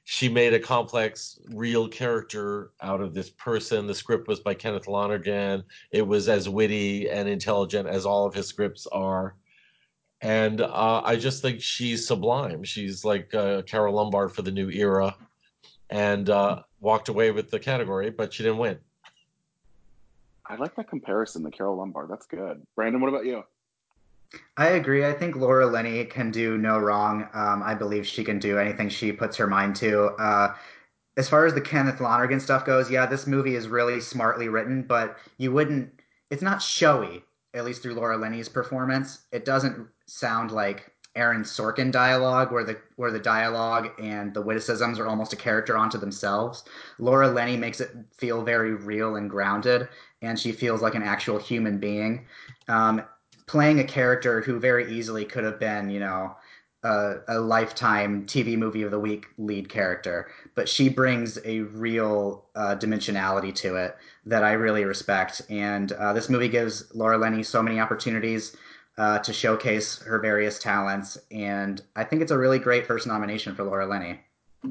she made a complex, real character out of this person. The script was by Kenneth Lonergan. It was as witty and intelligent as all of his scripts are. And uh, I just think she's sublime. She's like uh, Carole Lombard for the new era and uh, walked away with the category, but she didn't win. I like that comparison, the Carole Lombard. That's good. Brandon, what about you? I agree. I think Laura Linney can do no wrong. Um, I believe she can do anything she puts her mind to. Uh, as far as the Kenneth Lonergan stuff goes, yeah, this movie is really smartly written, but you wouldn't. It's not showy, at least through Laura Linney's performance. It doesn't sound like Aaron Sorkin dialogue, where the where the dialogue and the witticisms are almost a character onto themselves. Laura Linney makes it feel very real and grounded, and she feels like an actual human being. Um, playing a character who very easily could have been, you know, a, a, lifetime TV movie of the week lead character, but she brings a real uh, dimensionality to it that I really respect. And uh, this movie gives Laura Linney so many opportunities uh, to showcase her various talents, and I think it's a really great first nomination for Laura Linney.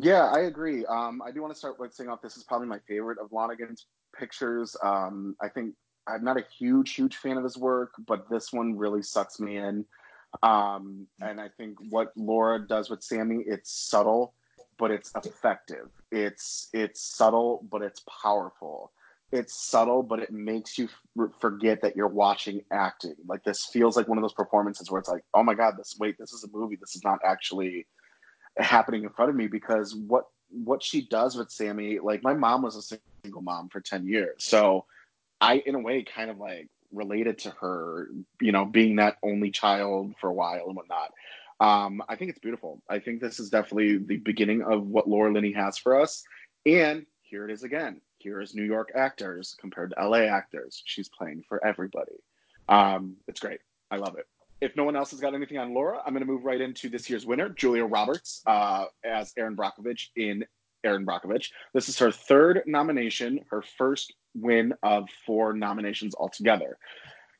Yeah, I agree. Um, I do want to start by saying off this is probably my favorite of Lonergan's pictures. Um, I think I'm not a huge, huge fan of his work, but this one really sucks me in. Um, and I think what Laura does with Sammy, it's subtle, but it's effective. It's it's subtle, but it's powerful. It's subtle, but it makes you f- forget that you're watching acting. Like this feels like one of those performances where it's like, oh my god, this wait, this is a movie. This is not actually happening in front of me because what what she does with Sammy, like my mom was a single mom for ten years, so I, in a way, kind of like related to her, you know, being that only child for a while and whatnot. Um, I think it's beautiful. I think this is definitely the beginning of what Laura Linney has for us. And here it is again. Here is New York actors compared to LA actors. She's playing for everybody. Um, it's great. I love it. If no one else has got anything on Laura, I'm going to move right into this year's winner, Julia Roberts, uh, as Erin Brockovich in Erin Brockovich. This is her third nomination, her first win of four nominations altogether.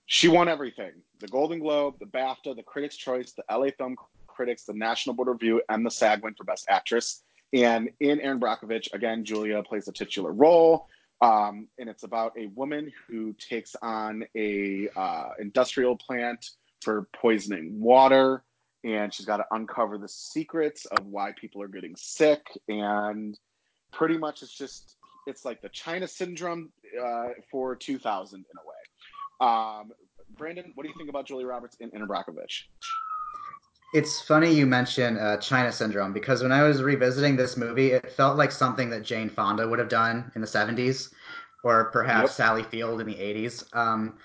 She won everything the Golden Globe, the BAFTA, the Critics' Choice, the LA Film Critics, the National Board of Review, and the SAG win for Best Actress. And in Erin Brockovich, again, Julia plays a titular role. Um, and it's about a woman who takes on a uh, industrial plant for poisoning water, and she's got to uncover the secrets of why people are getting sick. And pretty much, it's just it's like the China syndrome uh, for 2000 in a way. Um, Brandon, what do you think about Julia Roberts in Erin Brockovich? It's funny you mention uh, China Syndrome because when I was revisiting this movie, it felt like something that Jane Fonda would have done in the 70s or perhaps yep. Sally Field in the 80s. Um,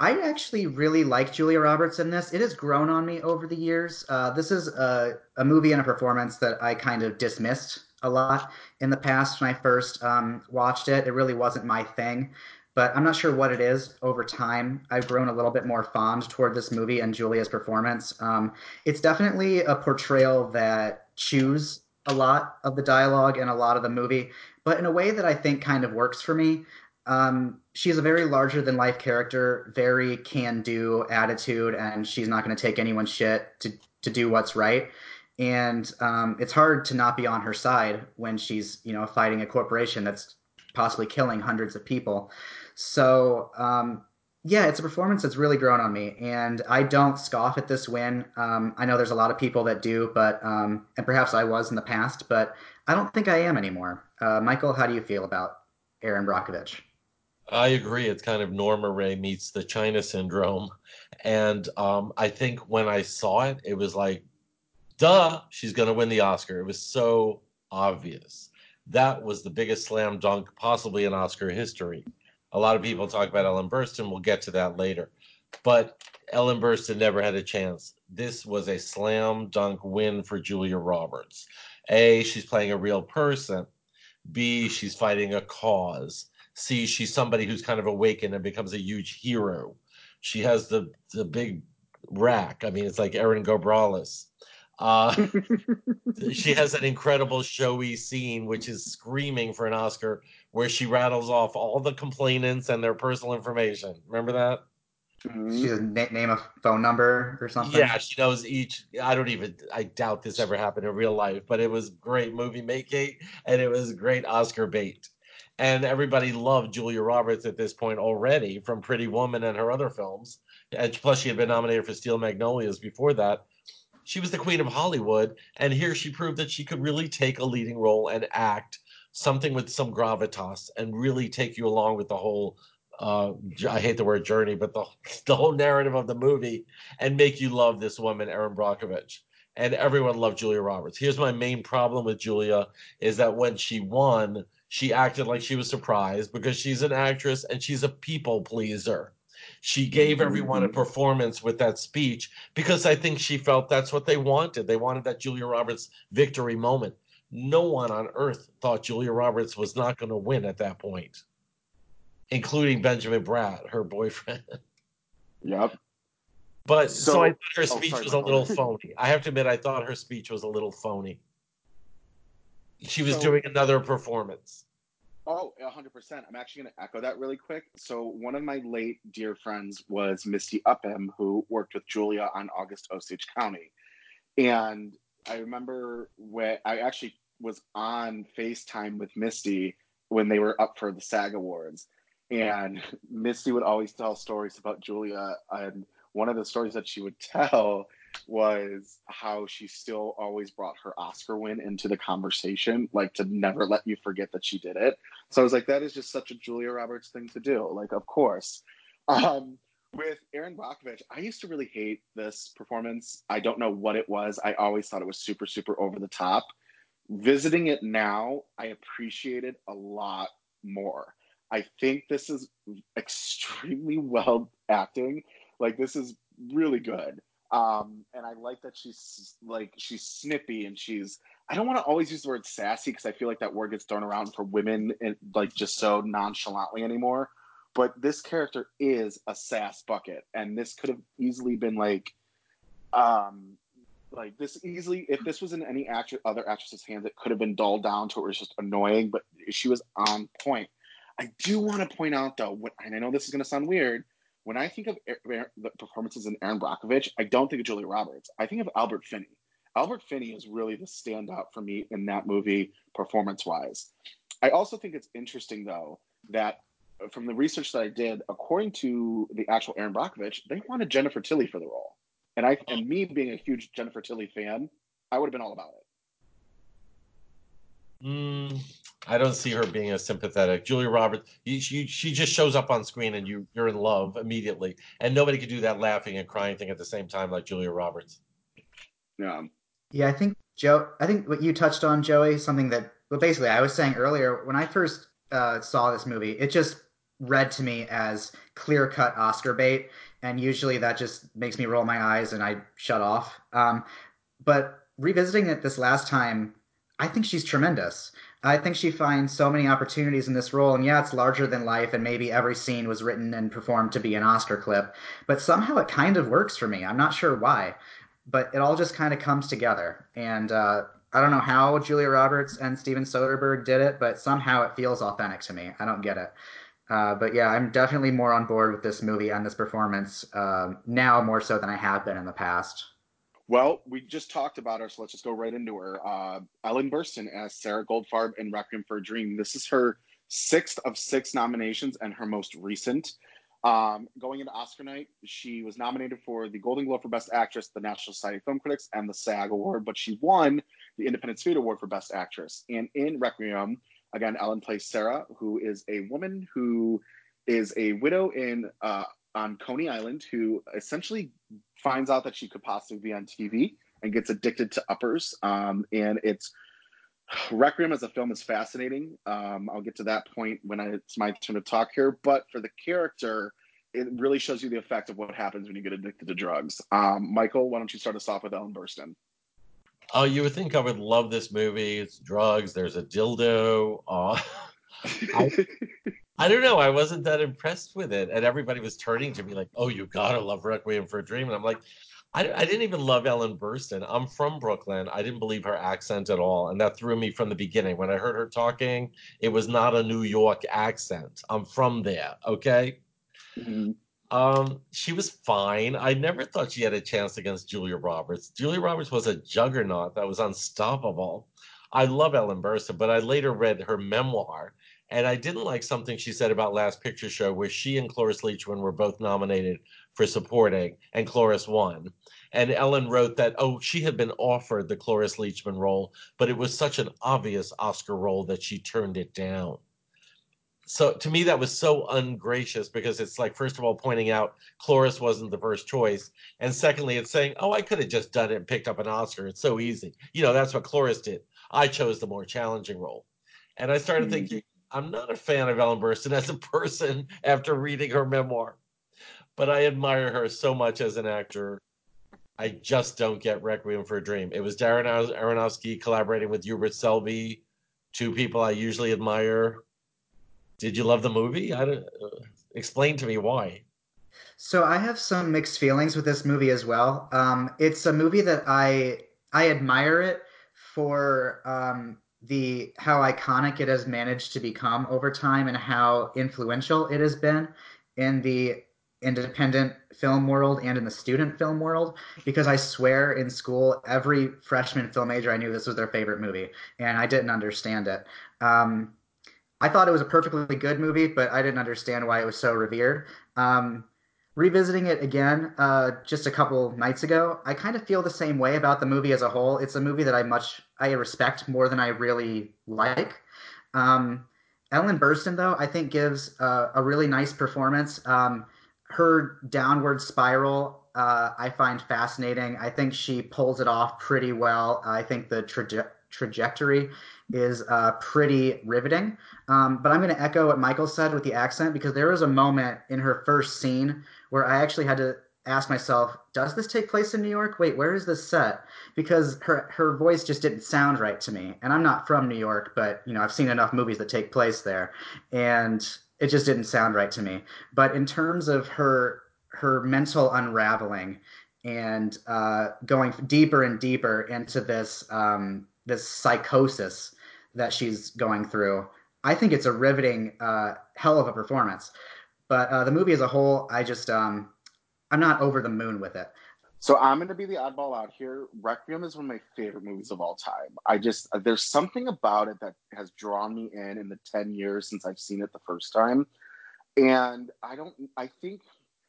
I actually really like Julia Roberts in this. It has grown on me over the years. Uh, this is a, a, movie and a performance that I kind of dismissed a lot in the past when I first um, watched it. It really wasn't my thing but I'm not sure what it is over time. I've grown a little bit more fond toward this movie and Julia's performance. Um, it's definitely a portrayal that chews a lot of the dialogue and a lot of the movie, but in a way that I think kind of works for me. Um, she's a very larger than life character, very can do attitude, and she's not going to take anyone's shit to, to do what's right. And um, it's hard to not be on her side when she's, you know, fighting a corporation that's possibly killing hundreds of people. So um, yeah, it's a performance that's really grown on me, and I don't scoff at this win. Um, I know there's a lot of people that do, but um, and perhaps I was in the past, but I don't think I am anymore. Uh, Michael, how do you feel about Erin Brockovich? I agree. It's kind of Norma Rae meets the China syndrome, and um, I think when I saw it, it was like, duh, she's going to win the Oscar. It was so obvious. That was the biggest slam dunk possibly in Oscar history. A lot of people talk about Ellen Burstyn. We'll get to that later. But Ellen Burstyn never had a chance. This was a slam dunk win for Julia Roberts. A, she's playing a real person. B, she's fighting a cause. C, she's somebody who's kind of awakened and becomes a huge hero. She has the the big rack. I mean, it's like Erin Go Bragh. Uh, she has an incredible showy scene, which is screaming for an Oscar, where she rattles off all the complainants and their personal information. Remember that? Mm-hmm. She na- name a phone number or something. Yeah, she knows each. I don't even. I doubt this ever happened in real life, but it was great movie making, and it was great Oscar bait. And everybody loved Julia Roberts at this point already from Pretty Woman and her other films. And plus, she had been nominated for Steel Magnolias before that she was the queen of Hollywood, and here she proved that she could really take a leading role and act something with some gravitas and really take you along with the whole uh, I hate the word journey, but the the whole narrative of the movie and make you love this woman, Erin Brockovich. And everyone loved Julia Roberts. Here's my main problem with Julia is that when she won, she acted like she was surprised because she's an actress and she's a people pleaser. She gave everyone a mm-hmm. performance with that speech because I think she felt that's what they wanted. They wanted that Julia Roberts victory moment. No one on earth thought Julia Roberts was not going to win at that point, including Benjamin Bratt, her boyfriend. Yep. But so, so I thought her speech oh, sorry, was a little phony. I have to admit, I thought her speech was a little phony. She was so, doing another performance. Oh, 100%. I'm actually going to echo that really quick. So, one of my late dear friends was Misty Upham, who worked with Julia on August Osage County. And I remember when I actually was on FaceTime with Misty when they were up for the SAG Awards. And Misty would always tell stories about Julia. And one of the stories that she would tell was how she still always brought her Oscar win into the conversation, like to never let you forget that she did it. So I was like, that is just such a Julia Roberts thing to do. Like, of course. Um, with Erin Brockovich, I used to really hate this performance. I don't know what it was. I always thought it was super, super over the top. Visiting it now, I appreciate it a lot more. I think this is extremely well acting. Like, this is really good. Um, and I like that she's like she's snippy and she's I don't want to always use the word sassy because I feel like that word gets thrown around for women and like just so nonchalantly anymore. But this character is a sass bucket, and this could have easily been like, um, like this easily if this was in any other actress's hands, it could have been dulled down to where it's just annoying. But she was on point. I do want to point out though, what, and I know this is going to sound weird. When I think of the performances in Erin Brockovich, I don't think of Julia Roberts. I think of Albert Finney. Albert Finney is really the standout for me in that movie, performance wise. I also think it's interesting though that from the research that I did, according to the actual Erin Brockovich, they wanted Jennifer Tilly for the role, and I and me being a huge Jennifer Tilly fan, I would have been all about it. Mm, I don't see her being as sympathetic. Julia Roberts, she she just shows up on screen and you you're in love immediately, and nobody could do that laughing and crying thing at the same time like Julia Roberts. Yeah. Yeah, I think Joe. I think what you touched on, Joey, something that well, basically I was saying earlier when I first uh, saw this movie, it just read to me as clear cut Oscar bait, and usually that just makes me roll my eyes and I shut off. Um, but revisiting it this last time, I think she's tremendous. I think she finds so many opportunities in this role, and yeah, it's larger than life, and maybe every scene was written and performed to be an Oscar clip, but somehow it kind of works for me. I'm not sure why, but it all just kind of comes together. And uh, I don't know how Julia Roberts and Steven Soderbergh did it, but somehow it feels authentic to me. I don't get it. Uh, but yeah, I'm definitely more on board with this movie and this performance uh, now more so than I have been in the past. Well, we just talked about her, so let's just go right into her. Uh, Ellen Burstyn as Sarah Goldfarb in Requiem for a Dream. This is her sixth of six nominations and her most recent. Um, going into Oscar night, she was nominated for the Golden Globe for Best Actress, the National Society of Film Critics, and the SAG Award, but she won the Independent Spirit Award for Best Actress. And in Requiem, again, Ellen plays Sarah, who is a woman who is a widow in uh, on Coney Island who essentially finds out that she could possibly be on TV and gets addicted to uppers. Um, and it's Requiem as a film is fascinating. Um, I'll get to that point when I, it's my turn to talk here. But for the character, it really shows you the effect of what happens when you get addicted to drugs. Um, Michael, why don't you start us off with Ellen Burstyn? Oh, you would think I would love this movie. It's drugs. There's a dildo. Uh, I, I don't know. I wasn't that impressed with it, and everybody was turning to me like, "Oh, you gotta love Requiem for a Dream," and I'm like, I, I didn't even love Ellen Burstyn. I'm from Brooklyn. I didn't believe her accent at all, and that threw me from the beginning. When I heard her talking, it was not a New York accent. I'm from there. Okay. Mm-hmm. Um, she was fine. I never thought she had a chance against Julia Roberts. Julia Roberts was a juggernaut that was unstoppable. I love Ellen Burstyn, but I later read her memoir, and I didn't like something she said about Last Picture Show, where she and Cloris Leachman were both nominated for supporting, and Cloris won. And Ellen wrote that, oh, she had been offered the Cloris Leachman role, but it was such an obvious Oscar role that she turned it down. So to me, that was so ungracious because it's like, first of all, pointing out Cloris wasn't the first choice. And secondly, it's saying, oh, I could have just done it and picked up an Oscar. It's so easy. You know, that's what Cloris did. I chose the more challenging role. And I started mm-hmm. thinking, I'm not a fan of Ellen Burstyn as a person after reading her memoir, but I admire her so much as an actor. I just don't get Requiem for a Dream. It was Darren Aronofsky collaborating with Hubert Selby, two people I usually admire. Did you love the movie? I don't, uh, explain to me why. So I have some mixed feelings with this movie as well. Um, it's a movie that I I admire it for um, the how iconic it has managed to become over time and how influential it has been in the independent film world and in the student film world because I swear in school every freshman film major I knew this was their favorite movie and I didn't understand it. Um, I thought it was a perfectly good movie, but I didn't understand why it was so revered. Um, revisiting it again uh, just a couple nights ago, I kind of feel the same way about the movie as a whole. It's a movie that I much I respect more than I really like. Um, Ellen Burstyn, though, I think gives a really nice performance. Um, her downward spiral, uh, I find fascinating. I think she pulls it off pretty well. I think the traje- trajectory is uh, pretty riveting. Um, but I'm going to echo what Michael said with the accent because there was a moment in her first scene where I actually had to ask myself, does this take place in New York? Wait, where is this set? Because her her voice just didn't sound right to me. And I'm not from New York, but you know, I've seen enough movies that take place there, and it just didn't sound right to me. But in terms of her her mental unraveling and uh, going deeper and deeper into this um, this psychosis that she's going through, I think it's a riveting uh, hell of a performance. But uh, the movie as a whole, I just um, I'm not over the moon with it. So I'm going to be the oddball out here. Requiem is one of my favorite movies of all time. I just there's something about it that has drawn me in in the 10 years since I've seen it the first time. And I don't I think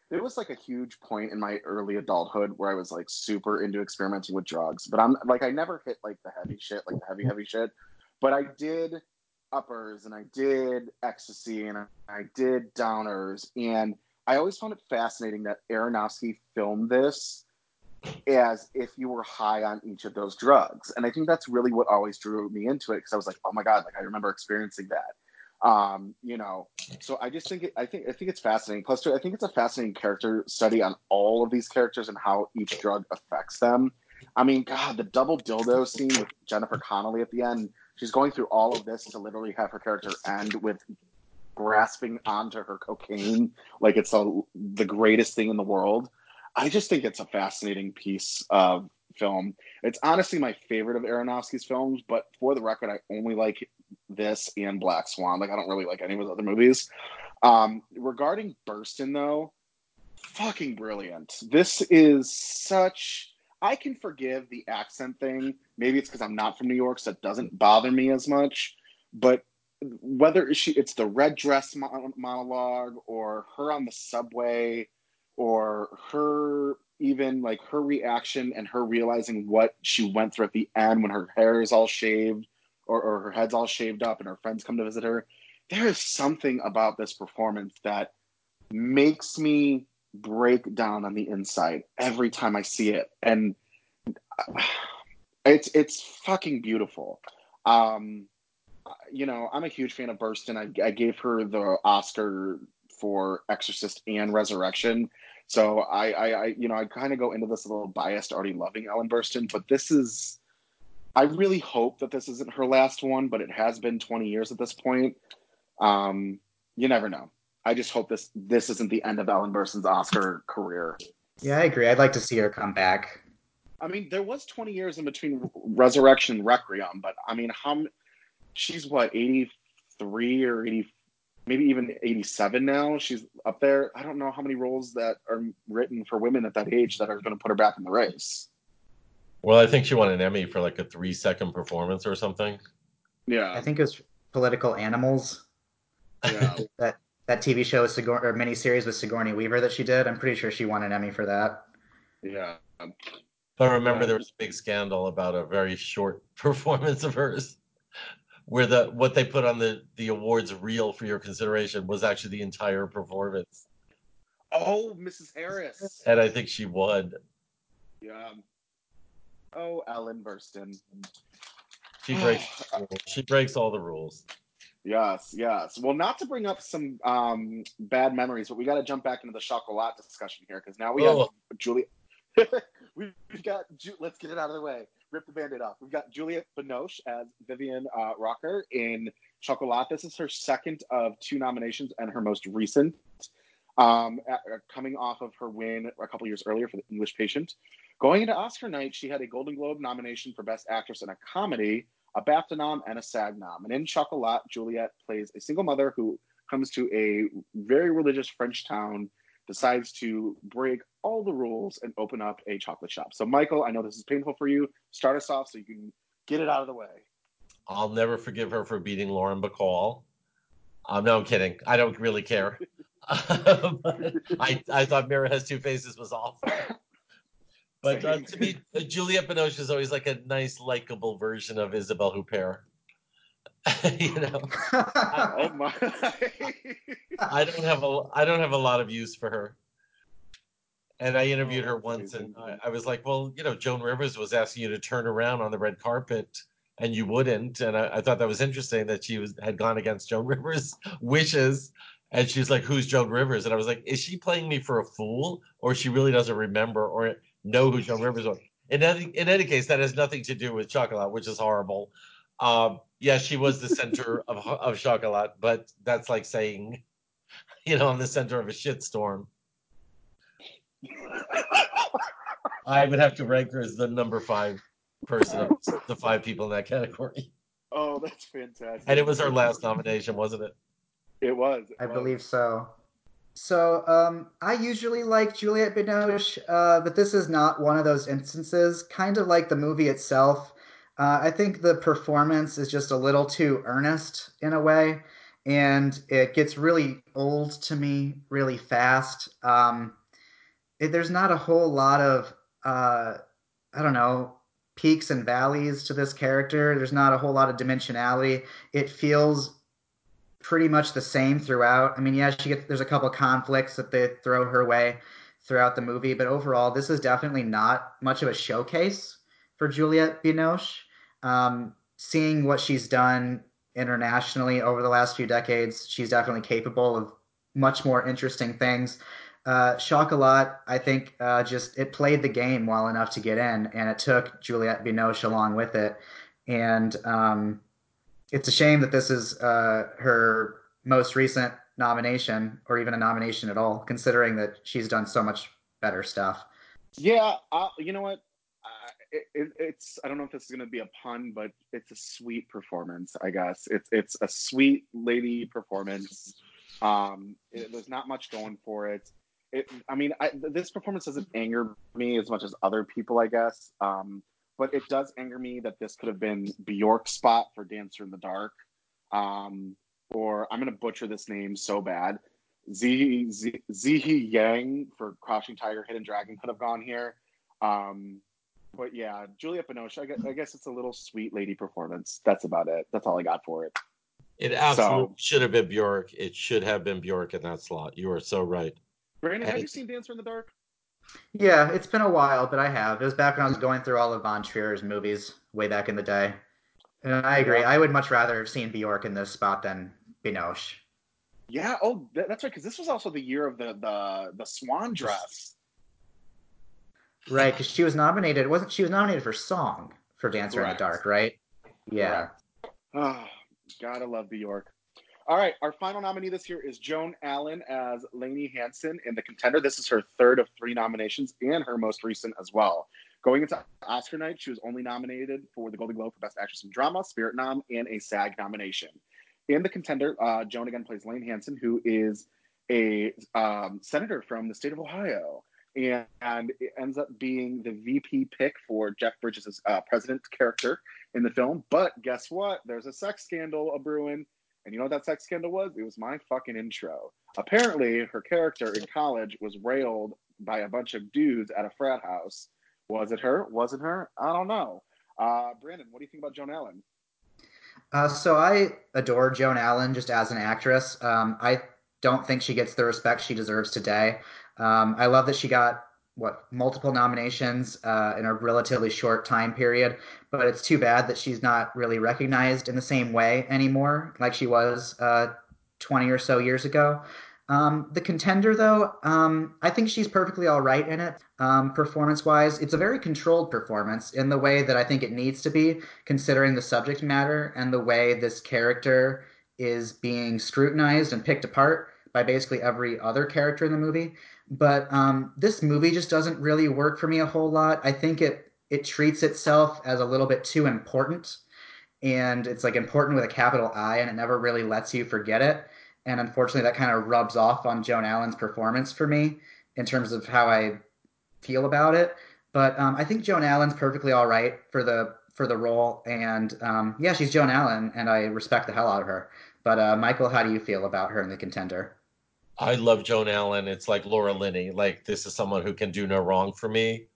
there was like a huge point in my early adulthood where I was like super into experimenting with drugs, but I'm like I never hit like the heavy shit, like the heavy heavy shit. But I did uppers and I did ecstasy and I did downers and I always found it fascinating that Aronofsky filmed this as if you were high on each of those drugs. And I think that's really what always drew me into it because I was like, oh my God, like I remember experiencing that. Um, you know, so I just think it, I think I think it's fascinating. Plus, I think it's a fascinating character study on all of these characters and how each drug affects them. I mean, God, the double dildo scene with Jennifer Connelly at the end. She's going through all of this to literally have her character end with grasping onto her cocaine like it's a, the greatest thing in the world. I just think it's a fascinating piece of film. It's honestly my favorite of Aronofsky's films, but for the record, I only like this and Black Swan. Like I don't really like any of his other movies. Um, regarding Burstyn, though, fucking brilliant. This is such. I can forgive the accent thing. Maybe it's because I'm not from New York, so it doesn't bother me as much. But whether she it's the red dress monologue or her on the subway or her even like her reaction and her realizing what she went through at the end when her hair is all shaved or, or her head's all shaved up and her friends come to visit her there is something about this performance that makes me break down on the inside every time i see it. And it's it's fucking beautiful. Um you know, I'm a huge fan of Burstyn. I, I gave her the Oscar for Exorcist and Resurrection. So I, I, I you know, I kind of go into this a little biased, already loving Ellen Burstyn, but this is, I really hope that this isn't her last one, but it has been 20 years at this point. Um, you never know. I just hope this this isn't the end of Ellen Burstyn's Oscar career. Yeah, I agree. I'd like to see her come back. I mean, there was 20 years in between Resurrection and Requiem, but I mean, how she's what 83 or 80 maybe even 87 now? She's up there. I don't know how many roles that are written for women at that age that are going to put her back in the race. Well i think she won an emmy for like a three second performance or something. Yeah. I think it was political animals. Yeah. That that tv show with Sigour- or miniseries with sigourney weaver that she did. I'm pretty sure she won an emmy for that. Yeah. But remember there was a big scandal about a very short performance of hers where the what they put on the the awards reel for your consideration was actually the entire performance. Oh, Mrs. Harris. And I think she won. Yeah. Oh, Ellen Burstyn. She breaks she breaks all the rules. Yes, yes. Well, not to bring up some um, bad memories, but we got to jump back into the chocolat discussion here because now we oh. have Julie. we, have got. Ju- Let's get it out of the way rip the band-aid off. We've got Juliette Binoche as Vivian uh, Rocker in Chocolat. This is her second of two nominations and her most recent, um, at, uh, coming off of her win a couple years earlier for The English Patient. Going into Oscar night, she had a Golden Globe nomination for Best Actress in a Comedy, a BAFTA nom, and a SAG nom. And in Chocolat, Juliette plays a single mother who comes to a very religious French town decides to break all the rules and open up a chocolate shop. So, Michael, I know this is painful for you. Start us off so you can get it out of the way. I'll never forgive her for beating Lauren Bacall. Um, no, I'm kidding. I don't really care. I I thought Mirror has two faces was awful. But uh, to me, Juliette Binoche is always like a nice, likable version of Isabelle Huppert. you know, I, oh my! I don't have a I don't have a lot of use for her. And I interviewed oh, her once, and I, I, was like, "Well, you know, Joan Rivers was asking you to turn around on the red carpet, and you wouldn't." And I, I thought that was interesting that she was had gone against Joan Rivers' wishes, And she's like, "Who's Joan Rivers?" And I was like, "Is she playing me for a fool, or she really doesn't remember or know who Joan Rivers was?" In any in any case, that has nothing to do with Chocolat, which is horrible. Um, yeah, she was the center of of Chocolat, but that's like saying, you know, I'm the center of a shitstorm. I would have to rank her as the number five person of the five people in that category. Oh, that's fantastic. And it was her last nomination, wasn't it? It was. it I was. believe so. So um, I usually like Juliette Binoche, uh, but this is not one of those instances. Kind of like the movie itself, uh, I think the performance is just a little too earnest in a way, and it gets really old to me really fast. Um, it, there's not a whole lot of uh, I don't know peaks and valleys to this character. There's not a whole lot of dimensionality. It feels pretty much the same throughout. I mean, yeah, she gets there's a couple conflicts that they throw her way throughout the movie, but overall, this is definitely not much of a showcase for Juliette Binoche. Um, seeing what she's done internationally over the last few decades, she's definitely capable of much more interesting things. Uh, Chocolat, I think, uh, just it played the game well enough to get in, and it took Juliette Binoche along with it. And um, it's a shame that this is uh, her most recent nomination, or even a nomination at all, considering that she's done so much better stuff. Yeah, uh, you know what? It, it, it's I don't know if this is going to be a pun, but it's a sweet performance. I guess it's it's a sweet lady performance. Um, it, there's not much going for it. It, I mean, I, this performance doesn't anger me as much as other people, I guess. Um, but it does anger me that this could have been Bjork's spot for Dancer in the Dark. Um, or I'm going to butcher this name so bad. Zihi Yang for Crouching Tiger, Hidden Dragon could have gone here. Um, but yeah, Julia Binoche, I guess, I guess it's a little sweet lady performance. That's about it. That's all I got for it. It absolutely So- should have been Bjork. It should have been Bjork in that slot. You are so right. Brandon, have And- you seen Dancer in the Dark? Yeah, it's been a while, but I have. It was back when I was going through all of Von Trier's movies way back in the day. And I agree. Yeah. I would much rather have seen Bjork in this spot than Binoche. Yeah. Oh, that, that's right. Because this was also the year of the the the swan dress. Right, because she was nominated. Wasn't she was nominated for song for Dancer in the Dark? Right. Yeah. Oh, gotta love Bjork. All right, our final nominee this year is Joan Allen as Lainey Hanson in The Contender. This is her third of three nominations and her most recent as well. Going into Oscar night, she was only nominated for the Golden Globe for Best Actress in Drama, Spirit Nom, and a SAG nomination. In The Contender, uh, Joan again plays Laine Hanson, who is a um, senator from the state of Ohio. And, and it ends up being the VP pick for Jeff Bridges' uh, president character in the film. But guess what? There's a sex scandal a brewing. And you know what that sex scandal was? It was my fucking intro. Apparently, her character in college was railed by a bunch of dudes at a frat house. Was it her? Wasn't her? I don't know. Uh, Brandon, what do you think about Joan Allen? Uh, so I adore Joan Allen just as an actress. Um, I don't think she gets the respect she deserves today. Um, I love that she got what multiple nominations uh, in a relatively short time period, but it's too bad that she's not really recognized in the same way anymore, like she was uh, 20 or so years ago. Um, the contender, though, um, I think she's perfectly all right in it. Um, performance wise, it's a very controlled performance in the way that I think it needs to be, considering the subject matter and the way this character is being scrutinized and picked apart by basically every other character in the movie. But um, this movie just doesn't really work for me a whole lot. I think it it treats itself as a little bit too important, and it's like important with a capital I, and it never really lets you forget it. And unfortunately, that kind of rubs off on Joan Allen's performance for me in terms of how I feel about it. But um, I think Joan Allen's perfectly all right for the for the role, and um, yeah, she's Joan Allen, and I respect the hell out of her. But uh, Michael, how do you feel about her in the contender? I love Joan Allen. It's like Laura Linney. Like this is someone who can do no wrong for me,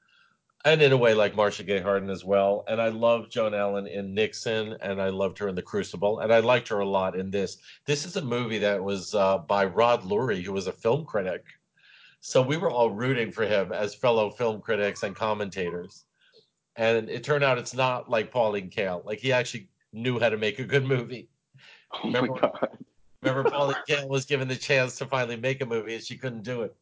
and in a way like Marcia Gay Harden as well. And I love Joan Allen in Nixon, and I loved her in The Crucible, and I liked her a lot in this. This is a movie that was uh, by Rod Lurie, who was a film critic. So we were all rooting for him as fellow film critics and commentators. And it turned out it's not like Pauline Kael. Like he actually knew how to make a good movie. Oh Remember- my god. Remember, Pauline Kael was given the chance to finally make a movie, and she couldn't do it.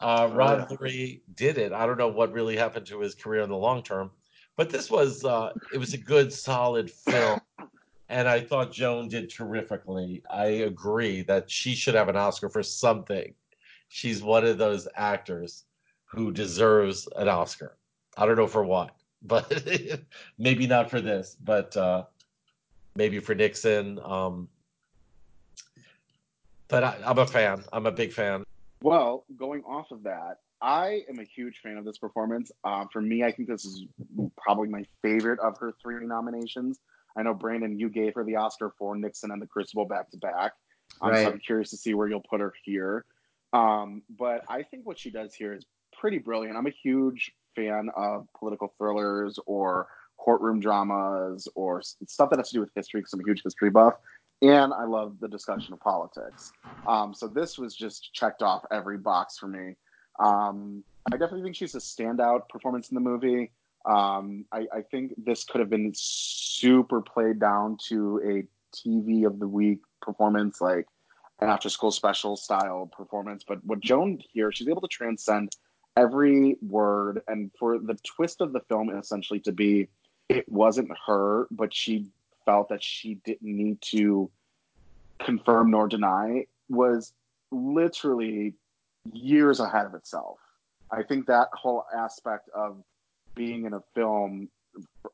Uh, Rod yeah. Lurie did it. I don't know what really happened to his career in the long term, but this was uh, it was a good, solid film, and I thought Joan did terrifically. I agree that she should have an Oscar for something. She's one of those actors who deserves an Oscar. I don't know for what, but maybe not for this, but uh, maybe for Nixon. Um, but I, I'm a fan. I'm a big fan. Well, going off of that, I am a huge fan of this performance. Uh, for me, I think this is probably my favorite of her three nominations. I know Brandon, you gave her the Oscar for Nixon and The Crucible back to back. Um, So I'm curious to see where you'll put her here. Um, but I think what she does here is pretty brilliant. I'm a huge fan of political thrillers or courtroom dramas or stuff that has to do with history because I'm a huge history buff. And I love the discussion of politics. Um, so this was just checked off every box for me. Um, I definitely think she's a standout performance in the movie. Um, I, I think this could have been super played down to a TV of the week performance, like an after school special style performance. But what Joan here, she's able to transcend every word. And for the twist of the film, essentially to be, it wasn't her, but she felt that she didn't need to confirm nor deny, was literally years ahead of itself. I think that whole aspect of being in a film,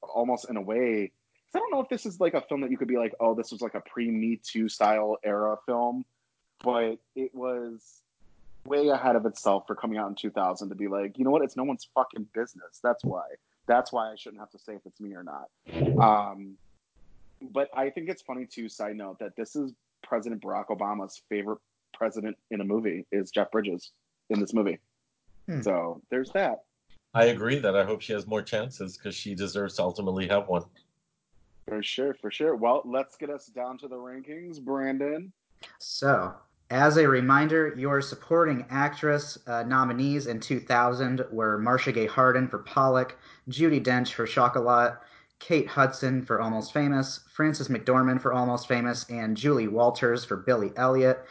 almost in a way, I don't know if this is like a film that you could be like, oh, this was like a pre Me Too style era film, but it was way ahead of itself for coming out in 2000 to be like, you know what, it's no one's fucking business. That's why. That's why I shouldn't have to say if it's me or not. Um, but I think it's funny too. Side note that this is President Barack Obama's favorite president in a movie is Jeff Bridges in this movie. Hmm. So there's that. I agree that I hope she has more chances because she deserves to ultimately have one. For sure, for sure. Well, let's get us down to the rankings, Brandon. So, as a reminder, your supporting actress uh, nominees in 2000 were Marcia Gay Harden for Pollock, Judi Dench for Chocolat, Kate Hudson for Almost Famous, Frances McDormand for Almost Famous, and Julie Walters for Billy Elliot.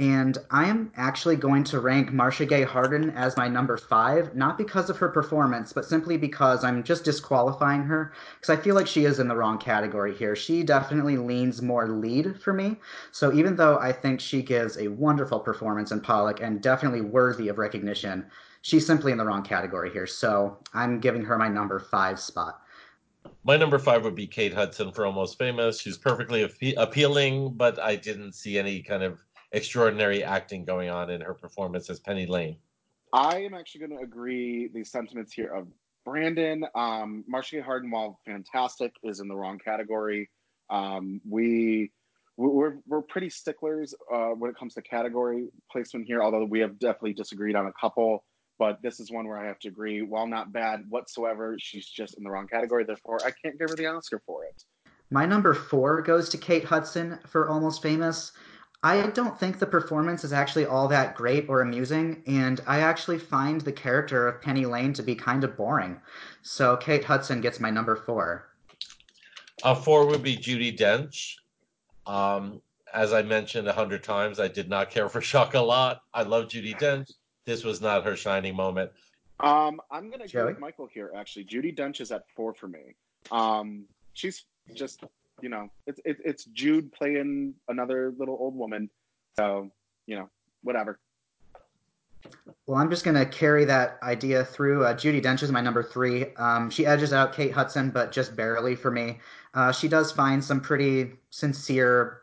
And I am actually going to rank Marcia Gay Harden as my number five, not because of her performance, but simply because I'm just disqualifying her, because I feel like she is in the wrong category here. She definitely leans more lead for me. So even though I think she gives a wonderful performance in Pollock and definitely worthy of recognition, she's simply in the wrong category here. So I'm giving her my number five spot. My number five would be Kate Hudson for Almost Famous. She's perfectly appe- appealing, but I didn't see any kind of extraordinary acting going on in her performance as Penny Lane. I am actually going to agree the sentiments here of Brandon. Um, Marcia Harden, while fantastic, is in the wrong category. Um, we we're we're pretty sticklers uh, when it comes to category placement here. Although we have definitely disagreed on a couple, but this is one where I have to agree. While not bad whatsoever, she's just in the wrong category. Therefore, I can't give her the Oscar for it. My number four goes to Kate Hudson for Almost Famous. I don't think the performance is actually all that great or amusing, and I actually find the character of Penny Lane to be kind of boring. So Kate Hudson gets my number four. Uh, four would be Judi Dench. Um, as I mentioned a hundred times, I did not care for Chocolat. I love Judi Dench. This was not her shining moment. Um, I'm going to agree Joey? with Michael here. Actually, Judi Dench is at four for me. Um, she's just you know, it's it, it's Jude playing another little old woman. So you know, whatever. Well, I'm just going to carry that idea through. Uh, Judi Dench is my number three. Um, she edges out Kate Hudson, but just barely for me. Uh, she does find some pretty sincere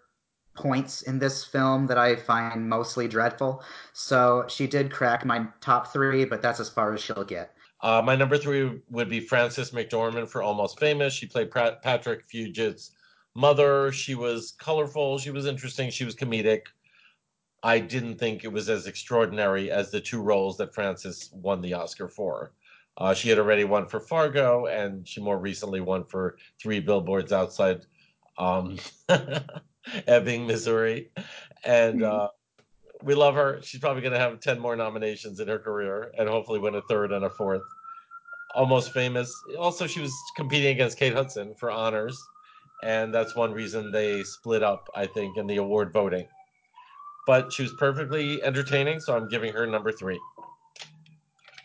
points in this film that I find mostly dreadful. So she did crack my top three, but that's as far as she'll get. Uh, my number three would be Frances McDormand for Almost Famous. She played Pat- Patrick Fugit's mother. She was colorful. She was interesting. She was comedic. I didn't think it was as extraordinary as the two roles that Frances won the Oscar for. Uh, she had already won for Fargo, and she more recently won for Three Billboards Outside um, Ebbing, Missouri. And uh, we love her. She's probably going to have 10 more nominations in her career and hopefully win a third and a fourth. Almost famous. Also, she was competing against Kate Hudson for honors. And that's one reason they split up, I think, in the award voting. but she was perfectly entertaining. So I'm giving her number three.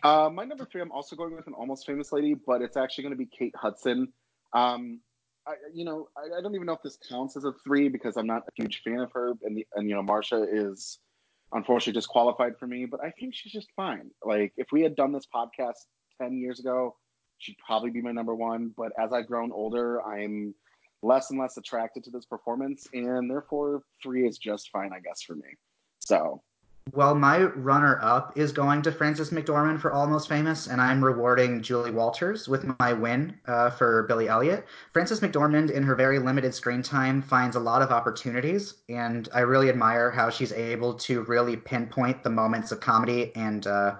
Uh, my number three, I'm also going with an almost famous lady, but it's actually going to be Kate Hudson. Um, I, you know, I, I, don't even know if this counts as a three because I'm not a huge fan of her, and the, and you know, Marcia is unfortunately disqualified for me. But I think she's just fine. Like if we had done this podcast ten years ago, she'd probably be my number one. But as I've grown older, I'm less and less attracted to this performance, and therefore three is just fine, I guess, for me. So well, my runner up is going to Frances McDormand for Almost Famous, and I'm rewarding Julie Walters with my win uh, for Billy Elliot. Frances McDormand, in her very limited screen time, finds a lot of opportunities, and I really admire how she's able to really pinpoint the moments of comedy and uh,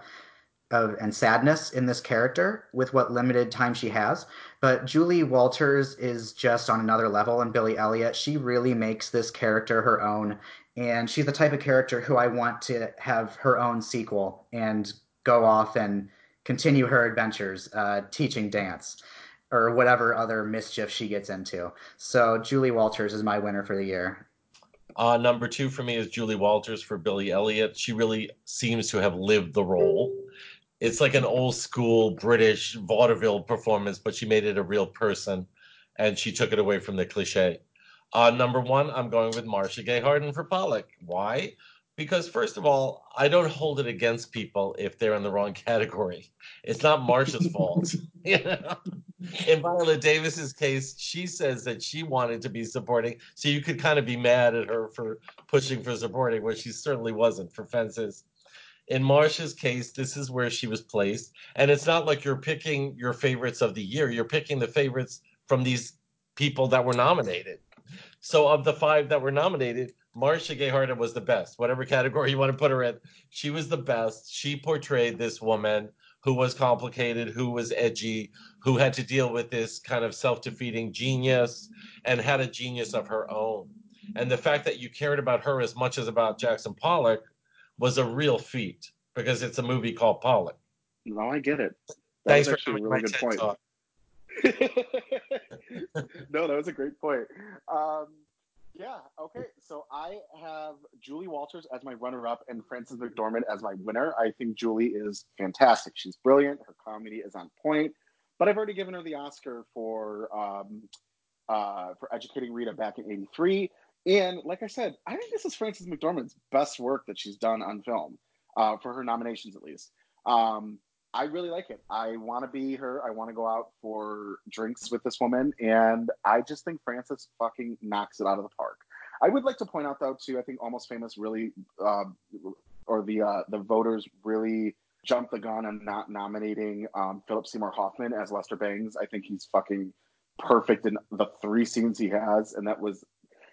of, and sadness in this character with what limited time she has. But Julie Walters is just on another level, and Billy Elliot, she really makes this character her own and she's the type of character who I want to have her own sequel and go off and continue her adventures uh, teaching dance or whatever other mischief she gets into. So Julie Walters is my winner for the year. Uh, number two for me is Julie Walters for Billy Elliot. She really seems to have lived the role. It's like an old school British vaudeville performance, but she made it a real person and she took it away from the cliche. Uh, number one, I'm going with Marcia Gay Harden for Pollock. Why? Because first of all, I don't hold it against people if they're in the wrong category. It's not Marcia's fault. you know? In Viola Davis's case, she says that she wanted to be supporting, so you could kind of be mad at her for pushing for supporting, where she certainly wasn't for Fences. In Marcia's case, this is where she was placed, and it's not like you're picking your favorites of the year. You're picking the favorites from these people that were nominated. So of the five that were nominated, Marcia Gay Harden was the best. Whatever category you want to put her in, she was the best. She portrayed this woman who was complicated, who was edgy, who had to deal with this kind of self-defeating genius and had a genius of her own. And the fact that you cared about her as much as about Jackson Pollock was a real feat because it's a movie called Pollock. No, I get it. That Thanks for actually a really good point. No, that was a great point. Um, yeah, okay. So I have Julie Walters as my runner up and Frances McDormand as my winner. I think Julie is fantastic. She's brilliant. Her comedy is on point. But I've already given her the Oscar for um, uh, for educating Rita back in '83. And like I said, I think this is Frances McDormand's best work that she's done on film, uh, for her nominations at least. Um, I really like it. I want to be her. I want to go out for drinks with this woman, and I just think Frances fucking knocks it out of the park. I would like to point out though too. I think Almost Famous really, uh, or the uh, the voters really jumped the gun on not nominating um, Philip Seymour Hoffman as Lester Bangs. I think he's fucking perfect in the three scenes he has, and that was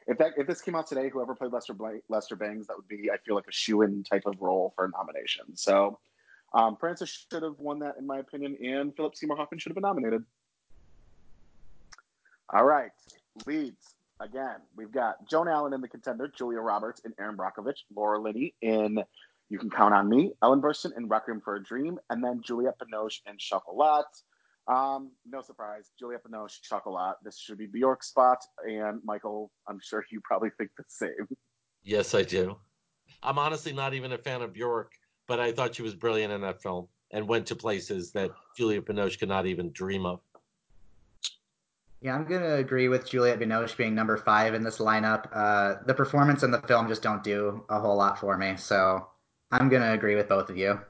if that if this came out today, whoever played Lester Lester Bangs, that would be I feel like a shoe in type of role for a nomination. So um, Frances should have won that, in my opinion, and Philip Seymour Hoffman should have been nominated. All right, leads. Again, we've got Joan Allen in the contender, Julia Roberts and Erin Brockovich, Laura Linney in You Can Count on Me, Ellen Burstyn in Requiem for a Dream, and then Juliette Binoche in Chocolat. Um, no surprise, Juliette Binoche, Chocolat. This should be Bjork's spot, and Michael, I'm sure you probably think the same. Yes, I do. I'm honestly not even a fan of Bjork but I thought she was brilliant in that film and went to places that Julia Binoche could not even dream of. Yeah, I'm going to agree with Juliette Binoche being number five in this lineup. Uh, the performance in the film just don't do a whole lot for me, so I'm going to agree with both of you.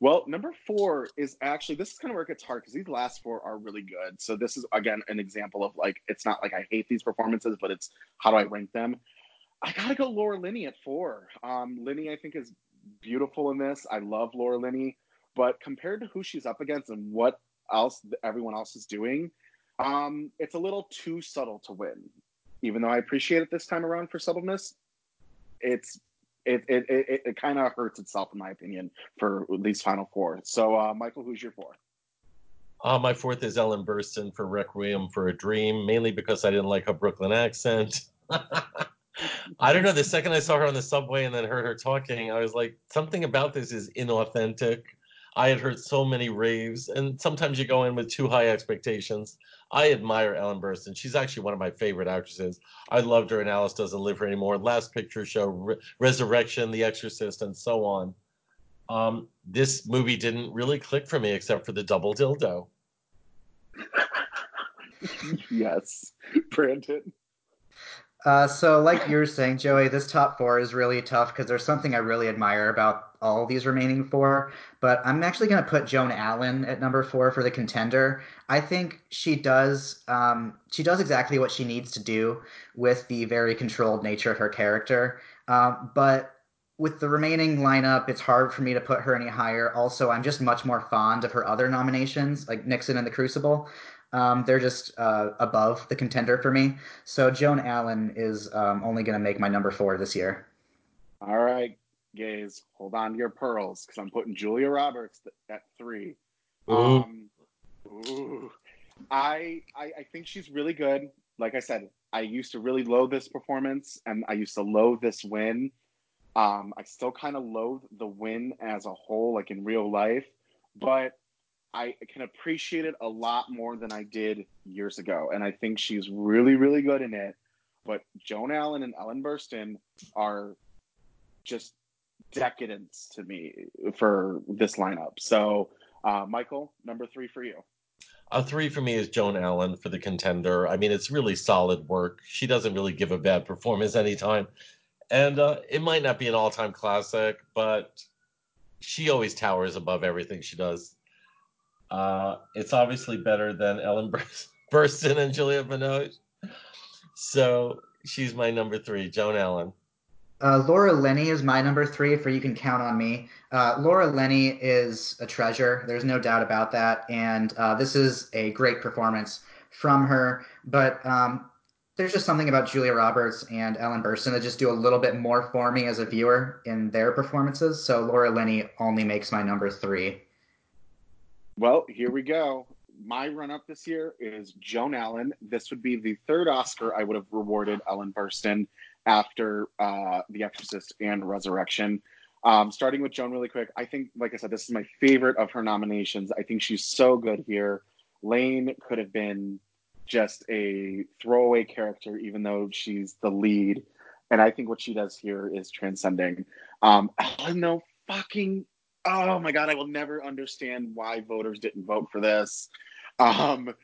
Well, number four is actually this is kind of where it gets hard because these last four are really good. So this is again an example of like it's not like I hate these performances, but it's how do I rank them? I gotta go Laura Linney at four. Um, Linney, I think, is beautiful in this. I love Laura Linney, but compared to who she's up against and what else everyone else is doing, um, it's a little too subtle to win. Even though I appreciate it this time around for subtleness, it's it it it, it kind of hurts itself in my opinion for these final four. So, uh, Michael, who's your fourth? Uh, my fourth is Ellen Burstyn for Requiem for a Dream, mainly because I didn't like her Brooklyn accent. I don't know. The second I saw her on the subway and then heard her talking, I was like, something about this is inauthentic. I had heard so many raves, and sometimes you go in with too high expectations. I admire Ellen Burstyn. She's actually one of my favorite actresses. I loved her in Alice Doesn't Live Here Anymore, Last Picture Show, Re- Resurrection, The Exorcist, and so on. Um, this movie didn't really click for me except for the double dildo. yes, Brandon. Uh, so, like you were saying, Joey, this top four is really tough because there's something I really admire about all these remaining four. But I'm actually going to put Joan Allen at number four for the contender. I think she does um, she does exactly what she needs to do with the very controlled nature of her character. Um, but with the remaining lineup, it's hard for me to put her any higher. Also, I'm just much more fond of her other nominations, like Nixon and The Crucible. Um, they're just uh, above the contender for me. So Joan Allen is um, only going to make my number four this year. All right, gays, hold on to your pearls because I'm putting Julia Roberts at three. Ooh. Um, ooh. I, I I think she's really good. Like I said, I used to really loathe this performance, and I used to loathe this win. Um, I still kind of loathe the win as a whole, like in real life, but I can appreciate it a lot more than I did years ago. And I think she's really, really good in it. But Joan Allen and Ellen Burstyn are just decadence to me for this lineup. So, uh, Michael, number three for you. A three for me is Joan Allen for the contender. I mean, it's really solid work. She doesn't really give a bad performance anytime. And uh, it might not be an all time classic, but she always towers above everything she does. Uh, it's obviously better than Ellen Burstyn and Juliette Binoche. So she's my number three, Joan Allen. Uh, Laura Linney is my number three for You Can Count on Me. Uh, Laura Linney is a treasure. There's no doubt about that. And uh, this is a great performance from her. But um, there's just something about Julia Roberts and Ellen Burstyn that just do a little bit more for me as a viewer in their performances. So Laura Linney only makes my number three. Well, here we go. My run up this year is Joan Allen. This would be the third Oscar I would have rewarded Ellen Burstyn after uh, The Exorcist and Resurrection. Um, starting with Joan really quick, I think, like I said, this is my favorite of her nominations. I think she's so good here. Lane could have been just a throwaway character, even though she's the lead. And I think what she does here is transcending. Um, Ellen, though, fucking oh my god, I will never understand why voters didn't vote for this. Um,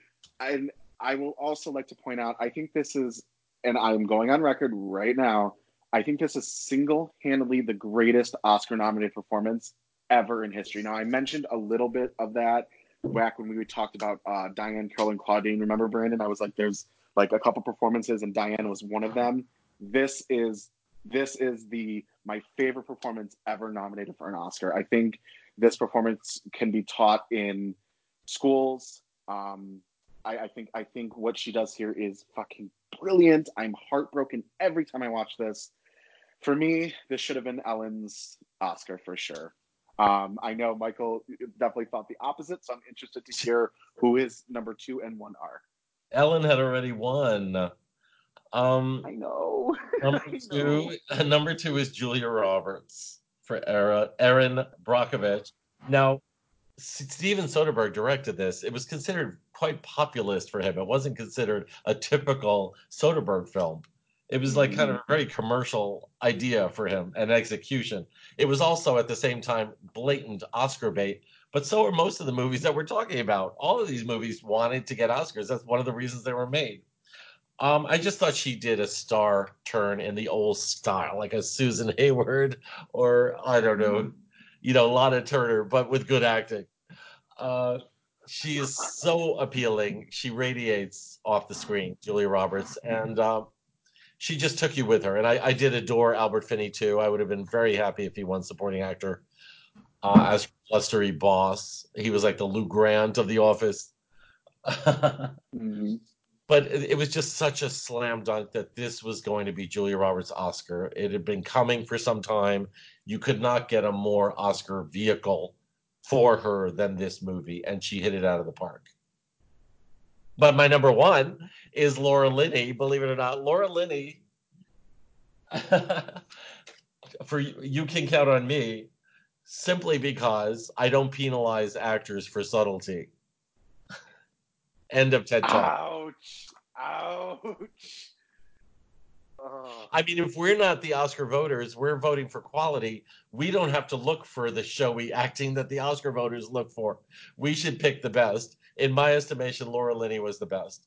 and I will also like to point out, I think this is, and I'm going on record right now, I think this is single handedly the greatest Oscar nominated performance ever in history. Now, I mentioned a little bit of that back when we talked about uh, Diahann Carroll and Claudine. Remember, Brandon? I was like, there's like a couple performances, and Diane was one of them. This is this is the my favorite performance ever nominated for an Oscar. I think this performance can be taught in schools. Um, I, I think I think what she does here is fucking brilliant. I'm heartbroken every time I watch this. For me, this should have been Ellen's Oscar for sure. Um, I know Michael definitely thought the opposite, so I'm interested to hear who his number two and one are. Ellen had already won. Um, I know. Number I two, know. number two is Julia Roberts for Era, Erin Brockovich. Now, Steven Soderbergh directed this. It was considered quite populist for him. It wasn't considered a typical Soderbergh film. It was like kind of a very commercial idea for him and execution. It was also at the same time blatant Oscar bait. But so are most of the movies that we're talking about. All of these movies wanted to get Oscars. That's one of the reasons they were made. Um, I just thought she did a star turn in the old style, like a Susan Hayward or I don't know, you know, Lana Turner, but with good acting. Uh, she is so appealing. She radiates off the screen, Julia Roberts, and um, she just took you with her. And I, I did adore Albert Finney too. I would have been very happy if he won supporting actor uh, as blustery boss. He was like the Lou Grant of The Office. Mhm. But it, was just such a slam dunk that this was going to be Julia Roberts' Oscar. It had been coming for some time. You could not get a more Oscar vehicle for her than this movie, and she hit it out of the park. But my number one is Laura Linney. Believe it or not, Laura Linney. for you can count on me, simply because I don't penalize actors for subtlety. End of TED Talk. Ouch! Ouch! Oh. I mean, if we're not the Oscar voters, we're voting for quality. We don't have to look for the showy acting that the Oscar voters look for. We should pick the best. In my estimation, Laura Linney was the best.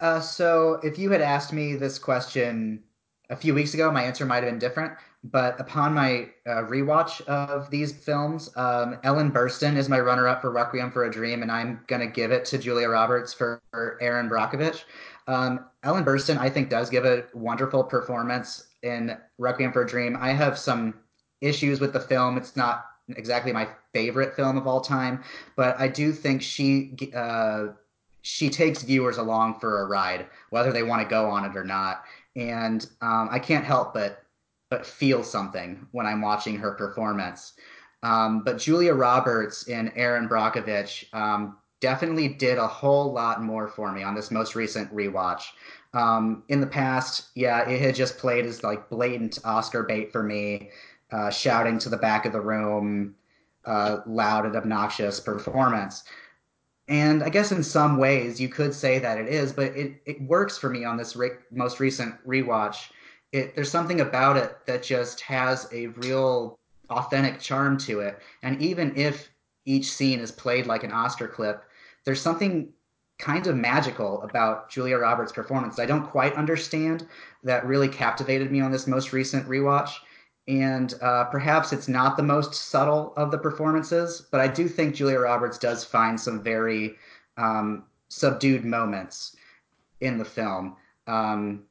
Uh, so, if you had asked me this question a few weeks ago, my answer might have been different. But upon my uh, rewatch of these films, um, Ellen Burstyn is my runner-up for Requiem for a Dream, and I'm gonna give it to Julia Roberts for, for Erin Brockovich. Um, Ellen Burstyn, I think, does give a wonderful performance in Requiem for a Dream. I have some issues with the film. It's not exactly my favorite film of all time, but I do think she uh, she takes viewers along for a ride, whether they want to go on it or not. And um, I can't help but but feel something when I'm watching her performance. Um, but Julia Roberts and Erin Brockovich um, definitely did a whole lot more for me on this most recent rewatch. Um, in the past, yeah, it had just played as like blatant Oscar bait for me, uh, shouting to the back of the room, uh, loud and obnoxious performance. And I guess in some ways you could say that it is, but it, it works for me on this re- most recent rewatch it there's something about it that just has a real authentic charm to it. And even if each scene is played like an Oscar clip, there's something kind of magical about Julia Roberts' performance I don't quite understand that really captivated me on this most recent rewatch. And uh, perhaps it's not the most subtle of the performances, but I do think Julia Roberts does find some very um, subdued moments in the film. Um,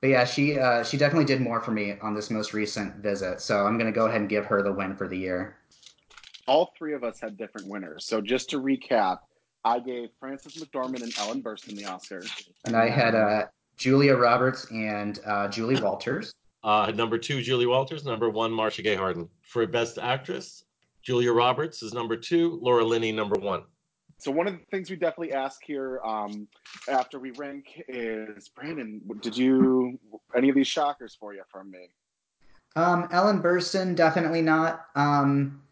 but yeah, she uh, she definitely did more for me on this most recent visit. So I'm gonna go ahead and give her the win for the year. All three of us had different winners. So just to recap, I gave Frances McDormand and Ellen Burstyn the Oscar, and I had uh, Julia Roberts and uh, Julie Walters. Uh, number two, Julie Walters. Number one, Marcia Gay Harden. For Best Actress, Julia Roberts is number two. Laura Linney, number one. So one of the things we definitely ask here um, after we rank is Brandon, did you any of these shockers for you from me? Um, Ellen Burstyn, definitely not. Um,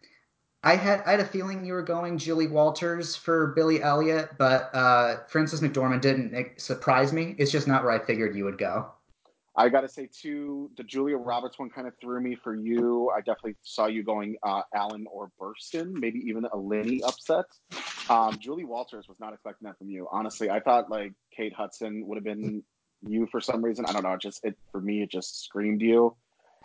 I had I had a feeling you were going Julie Walters for Billy Elliot, but uh, Frances McDormand didn't surprise me. It's just not where I figured you would go. I got to say too, the Julia Roberts one kind of threw me for you. I definitely saw you going uh, Allen or Burstyn, maybe even a Linney upset. Um, Julie Walters was not expecting that from you. Honestly, I thought like Kate Hudson would have been you for some reason. I don't know. It just it for me, it just screamed you.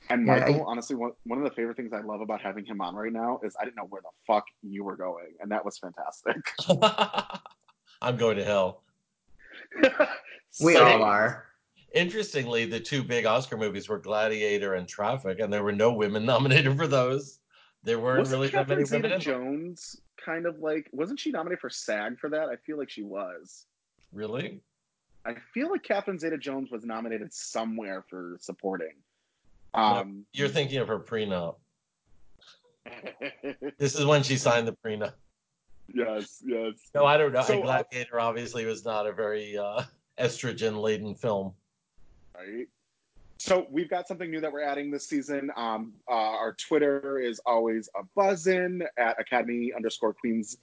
And Michael, yeah, I, honestly, one, one of the favorite things I love about having him on right now is I didn't know where the fuck you were going, and that was fantastic. I'm going to hell. we all are. Interestingly, the two big Oscar movies were Gladiator and Traffic, and there were no women nominated for those. There weren't wasn't really Catherine that many women. Jones kind of like wasn't she nominated for SAG for that? I feel like she was. Really? I feel like Catherine Zeta-Jones was nominated somewhere for supporting. Um, no, you're thinking of her prenup. this is when she signed the prenup. Yes, yes. No, I don't know. So, Gladiator obviously was not a very uh, estrogen laden film right? So we've got something new that we're adding this season. Um, uh, our Twitter is always a buzzin at Academy underscore Queens.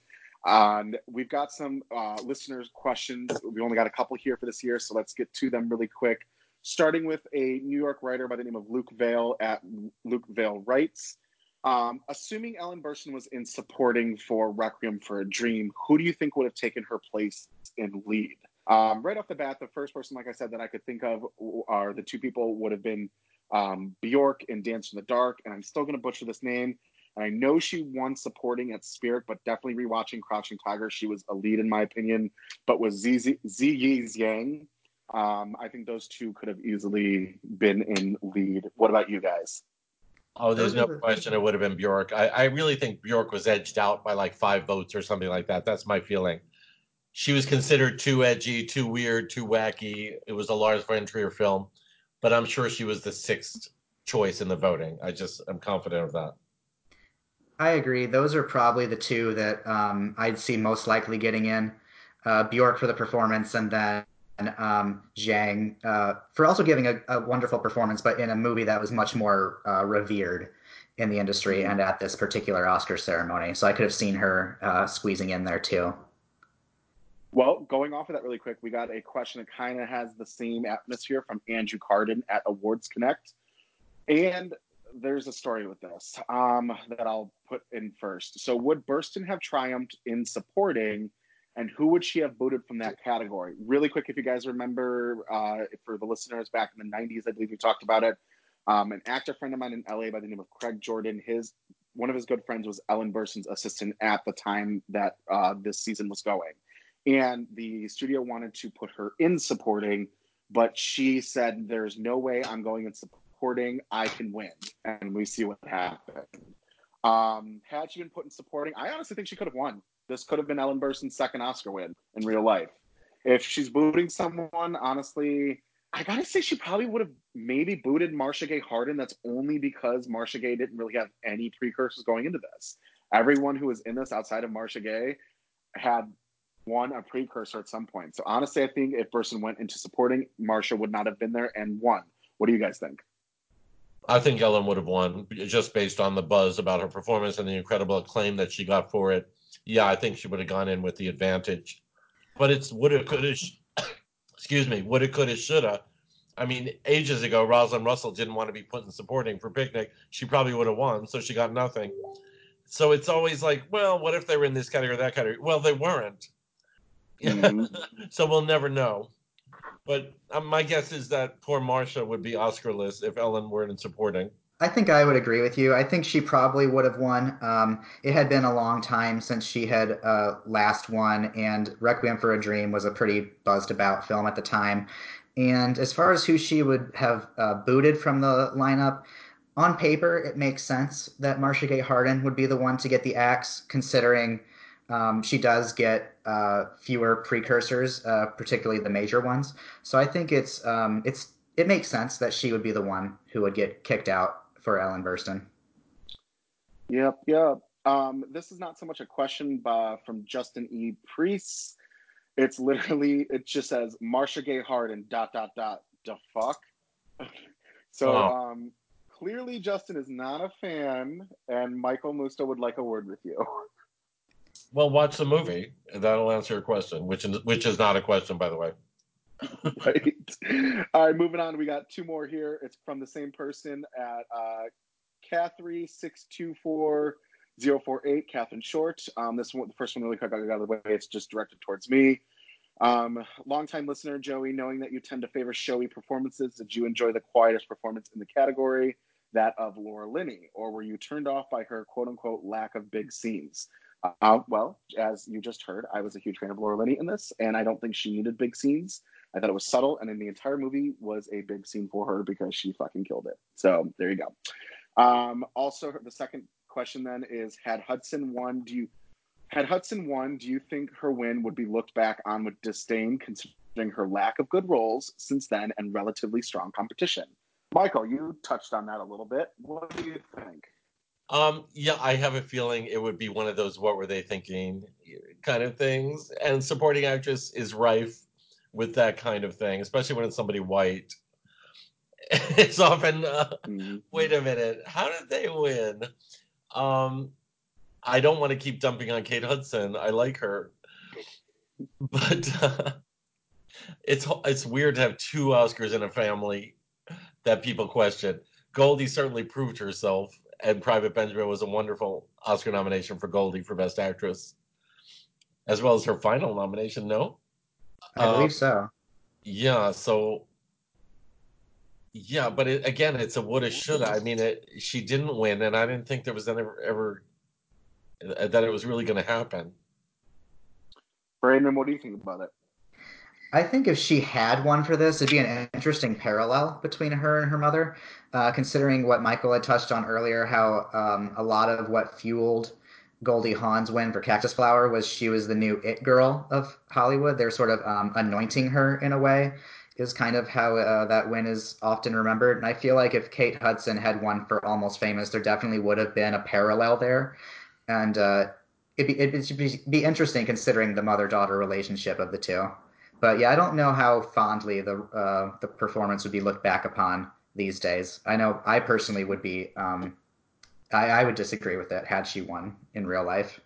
And we've got some uh, listeners' questions. We only got a couple here for this year, so let's get to them really quick. Starting with a New York writer by the name of Luke Vale at Luke Vale Writes. Um, assuming Ellen Burstyn was in supporting for Requiem for a Dream, who do you think would have taken her place in lead? Um, right off the bat, the first person, like I said, that I could think of are the two people would have been um, Bjork and Dancer in the Dark, and I'm still going to butcher this name. And I know she won supporting at Spirit, but definitely rewatching Crouching Tiger, she was a lead in my opinion. But was Ziyi Zhang, um, I think those two could have easily been in lead. What about you guys? Oh, there's no question it would have been Bjork. I, I really think Bjork was edged out by like five votes or something like that. That's my feeling she was considered too edgy, too weird, too wacky. It was a Lars von Trier film, but I'm sure she was the sixth choice in the voting. I just am confident of that. I agree. Those are probably the two that um, I'd see most likely getting in. Uh, Bjork for the performance, and then um, Zhang uh, for also giving a, a, wonderful performance, but in a movie that was much more uh, revered in the industry and at this particular Oscar ceremony. So I could have seen her uh, squeezing in there too. Well, going off of that really quick, we got a question that kind of has the same atmosphere from Andrew Carden at Awards Connect. And there's a story with this um, that I'll put in first. So, would Burstyn have triumphed in supporting, and who would she have booted from that category? Really quick, if you guys remember, uh, for the listeners back in the 90s, I believe we talked about it. Um, an actor friend of mine in LA by the name of Craig Jordan, his one of his good friends was Ellen Burstyn's assistant at the time that uh, this season was going. And the studio wanted to put her in supporting, but she said, There's no way I'm going in supporting. I can win. And we see what happened. Um, had she been put in supporting, I honestly think she could have won. This could have been Ellen Burstyn's second Oscar win in real life. If she's booting someone, honestly, I gotta say she probably would have maybe booted Marcia Gay Harden. That's only because Marcia Gay didn't really have any precursors going into this. Everyone who was in this outside of Marcia Gay had won a precursor at some point. So honestly, I think if Burstyn went into supporting, Marcia would not have been there and won. What do you guys think? I think Ellen would have won just based on the buzz about her performance and the incredible acclaim that she got for it. Yeah, I think she would have gone in with the advantage. But it's woulda, coulda, excuse me, woulda, coulda, shoulda. I mean, ages ago, Rosalind Russell didn't want to be put in supporting for Picnic. She probably would have won, so she got nothing. So it's always like, well, what if they were in this category or that category? Well, they weren't. Mm-hmm. so we'll never know. But um, my guess is that poor Marcia would be Oscarless if Ellen weren't supporting. I think I would agree with you. I think she probably would have won. Um, it had been a long time since she had uh, last won, and Requiem for a Dream was a pretty buzzed about film at the time. And as far as who she would have uh, booted from the lineup, on paper, it makes sense that Marcia Gay Harden would be the one to get the axe, considering um, she does get uh, fewer precursors, uh, particularly the major ones. So I think it's um, it's it makes sense that she would be the one who would get kicked out for Ellen Burstyn. Yep, yep. Um, this is not so much a question uh, from Justin E. Priest. It's literally it just says Marcia Gay Harden dot dot dot the fuck. so oh. um, clearly Justin is not a fan, and Michael Musto would like a word with you. Well, watch the movie. That'll answer your question, which is which is not a question, by the way. right. All right, moving on. We got two more here. It's from the same person at uh, Catherine six two four zero four eight. Catherine Short. Um, this one, the first one, really quick. I got out of the way. It's just directed towards me. Um, longtime listener Joey, knowing that you tend to favor showy performances, did you enjoy the quietest performance in the category, that of Laura Linney, or were you turned off by her quote unquote lack of big scenes? Uh, well, as you just heard, I was a huge fan of Laura Linney in this, and I don't think she needed big scenes. I thought it was subtle, and in the entire movie was a big scene for her because she fucking killed it. So there you go. Um, also, the second question then is: Had Hudson won? Do you had Hudson won? Do you think her win would be looked back on with disdain, considering her lack of good roles since then and relatively strong competition? Michael, you touched on that a little bit. What do you think? Um, yeah, I have a feeling it would be one of those "what were they thinking" kind of things. And supporting actress is rife with that kind of thing, especially when it's somebody white. it's often, uh, mm-hmm. wait a minute, how did they win? Um, I don't want to keep dumping on Kate Hudson. I like her, but uh, it's it's weird to have two Oscars in a family that people question. Goldie certainly proved herself and Private Benjamin was a wonderful Oscar nomination for Goldie for Best Actress, as well as her final nomination. No, I uh, believe so. Yeah. So. Yeah, but it, again, it's a woulda shoulda. I mean, it, she didn't win, and I didn't think there was ever, ever that it was really going to happen. Brandon, what do you think about it? I think if she had one for this, it'd be an interesting parallel between her and her mother, uh, considering what Michael had touched on earlier, how um, a lot of what fueled Goldie Hawn's win for Cactus Flower was she was the new it girl of Hollywood. They're sort of um, anointing her in a way, is kind of how uh, that win is often remembered. And I feel like if Kate Hudson had won for Almost Famous, there definitely would have been a parallel there. And uh, it'd, be, it'd be, interesting considering the mother daughter relationship of the two. But yeah, I don't know how fondly the uh, the performance would be looked back upon these days. I know I personally would be. Um, I, I would disagree with it had she won in real life.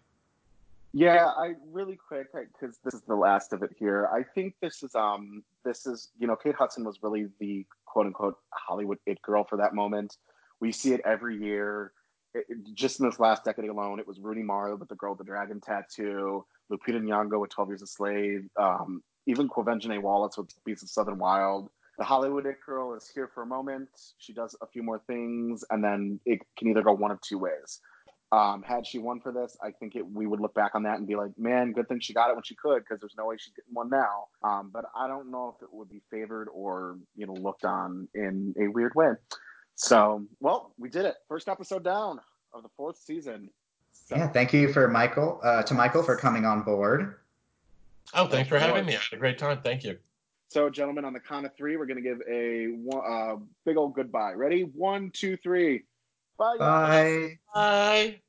Yeah, I really quick because this is the last of it here. I think this is um this is you know Kate Hudson was really the quote unquote Hollywood it girl for that moment. We see it every year. It, it- just in this last decade alone, it was Rooney Mara with the girl with the dragon tattoo, Lupita Nyong'o with Twelve Years a Slave, um, even Quvenzhané Wallis with Beasts of Southern Wild. The Hollywood it girl is here for a moment. She does a few more things, and then it can either go one of two ways. Um, had she won for this, I think it, we would look back on that and be like, man, good thing she got it when she could, because there's no way she's getting one now. Um, but I don't know if it would be favored or you know looked on in a weird way. So, well, we did it. First episode down of the fourth season. So, Yeah, thank you for Michael uh, to Michael for coming on board. Oh, thanks for Of having me. I had a great time. Thank you. so, gentlemen, on the count of three, we're gonna give a one, uh, big old goodbye. Ready? One, two, three. Bye. guys. Bye. Bye.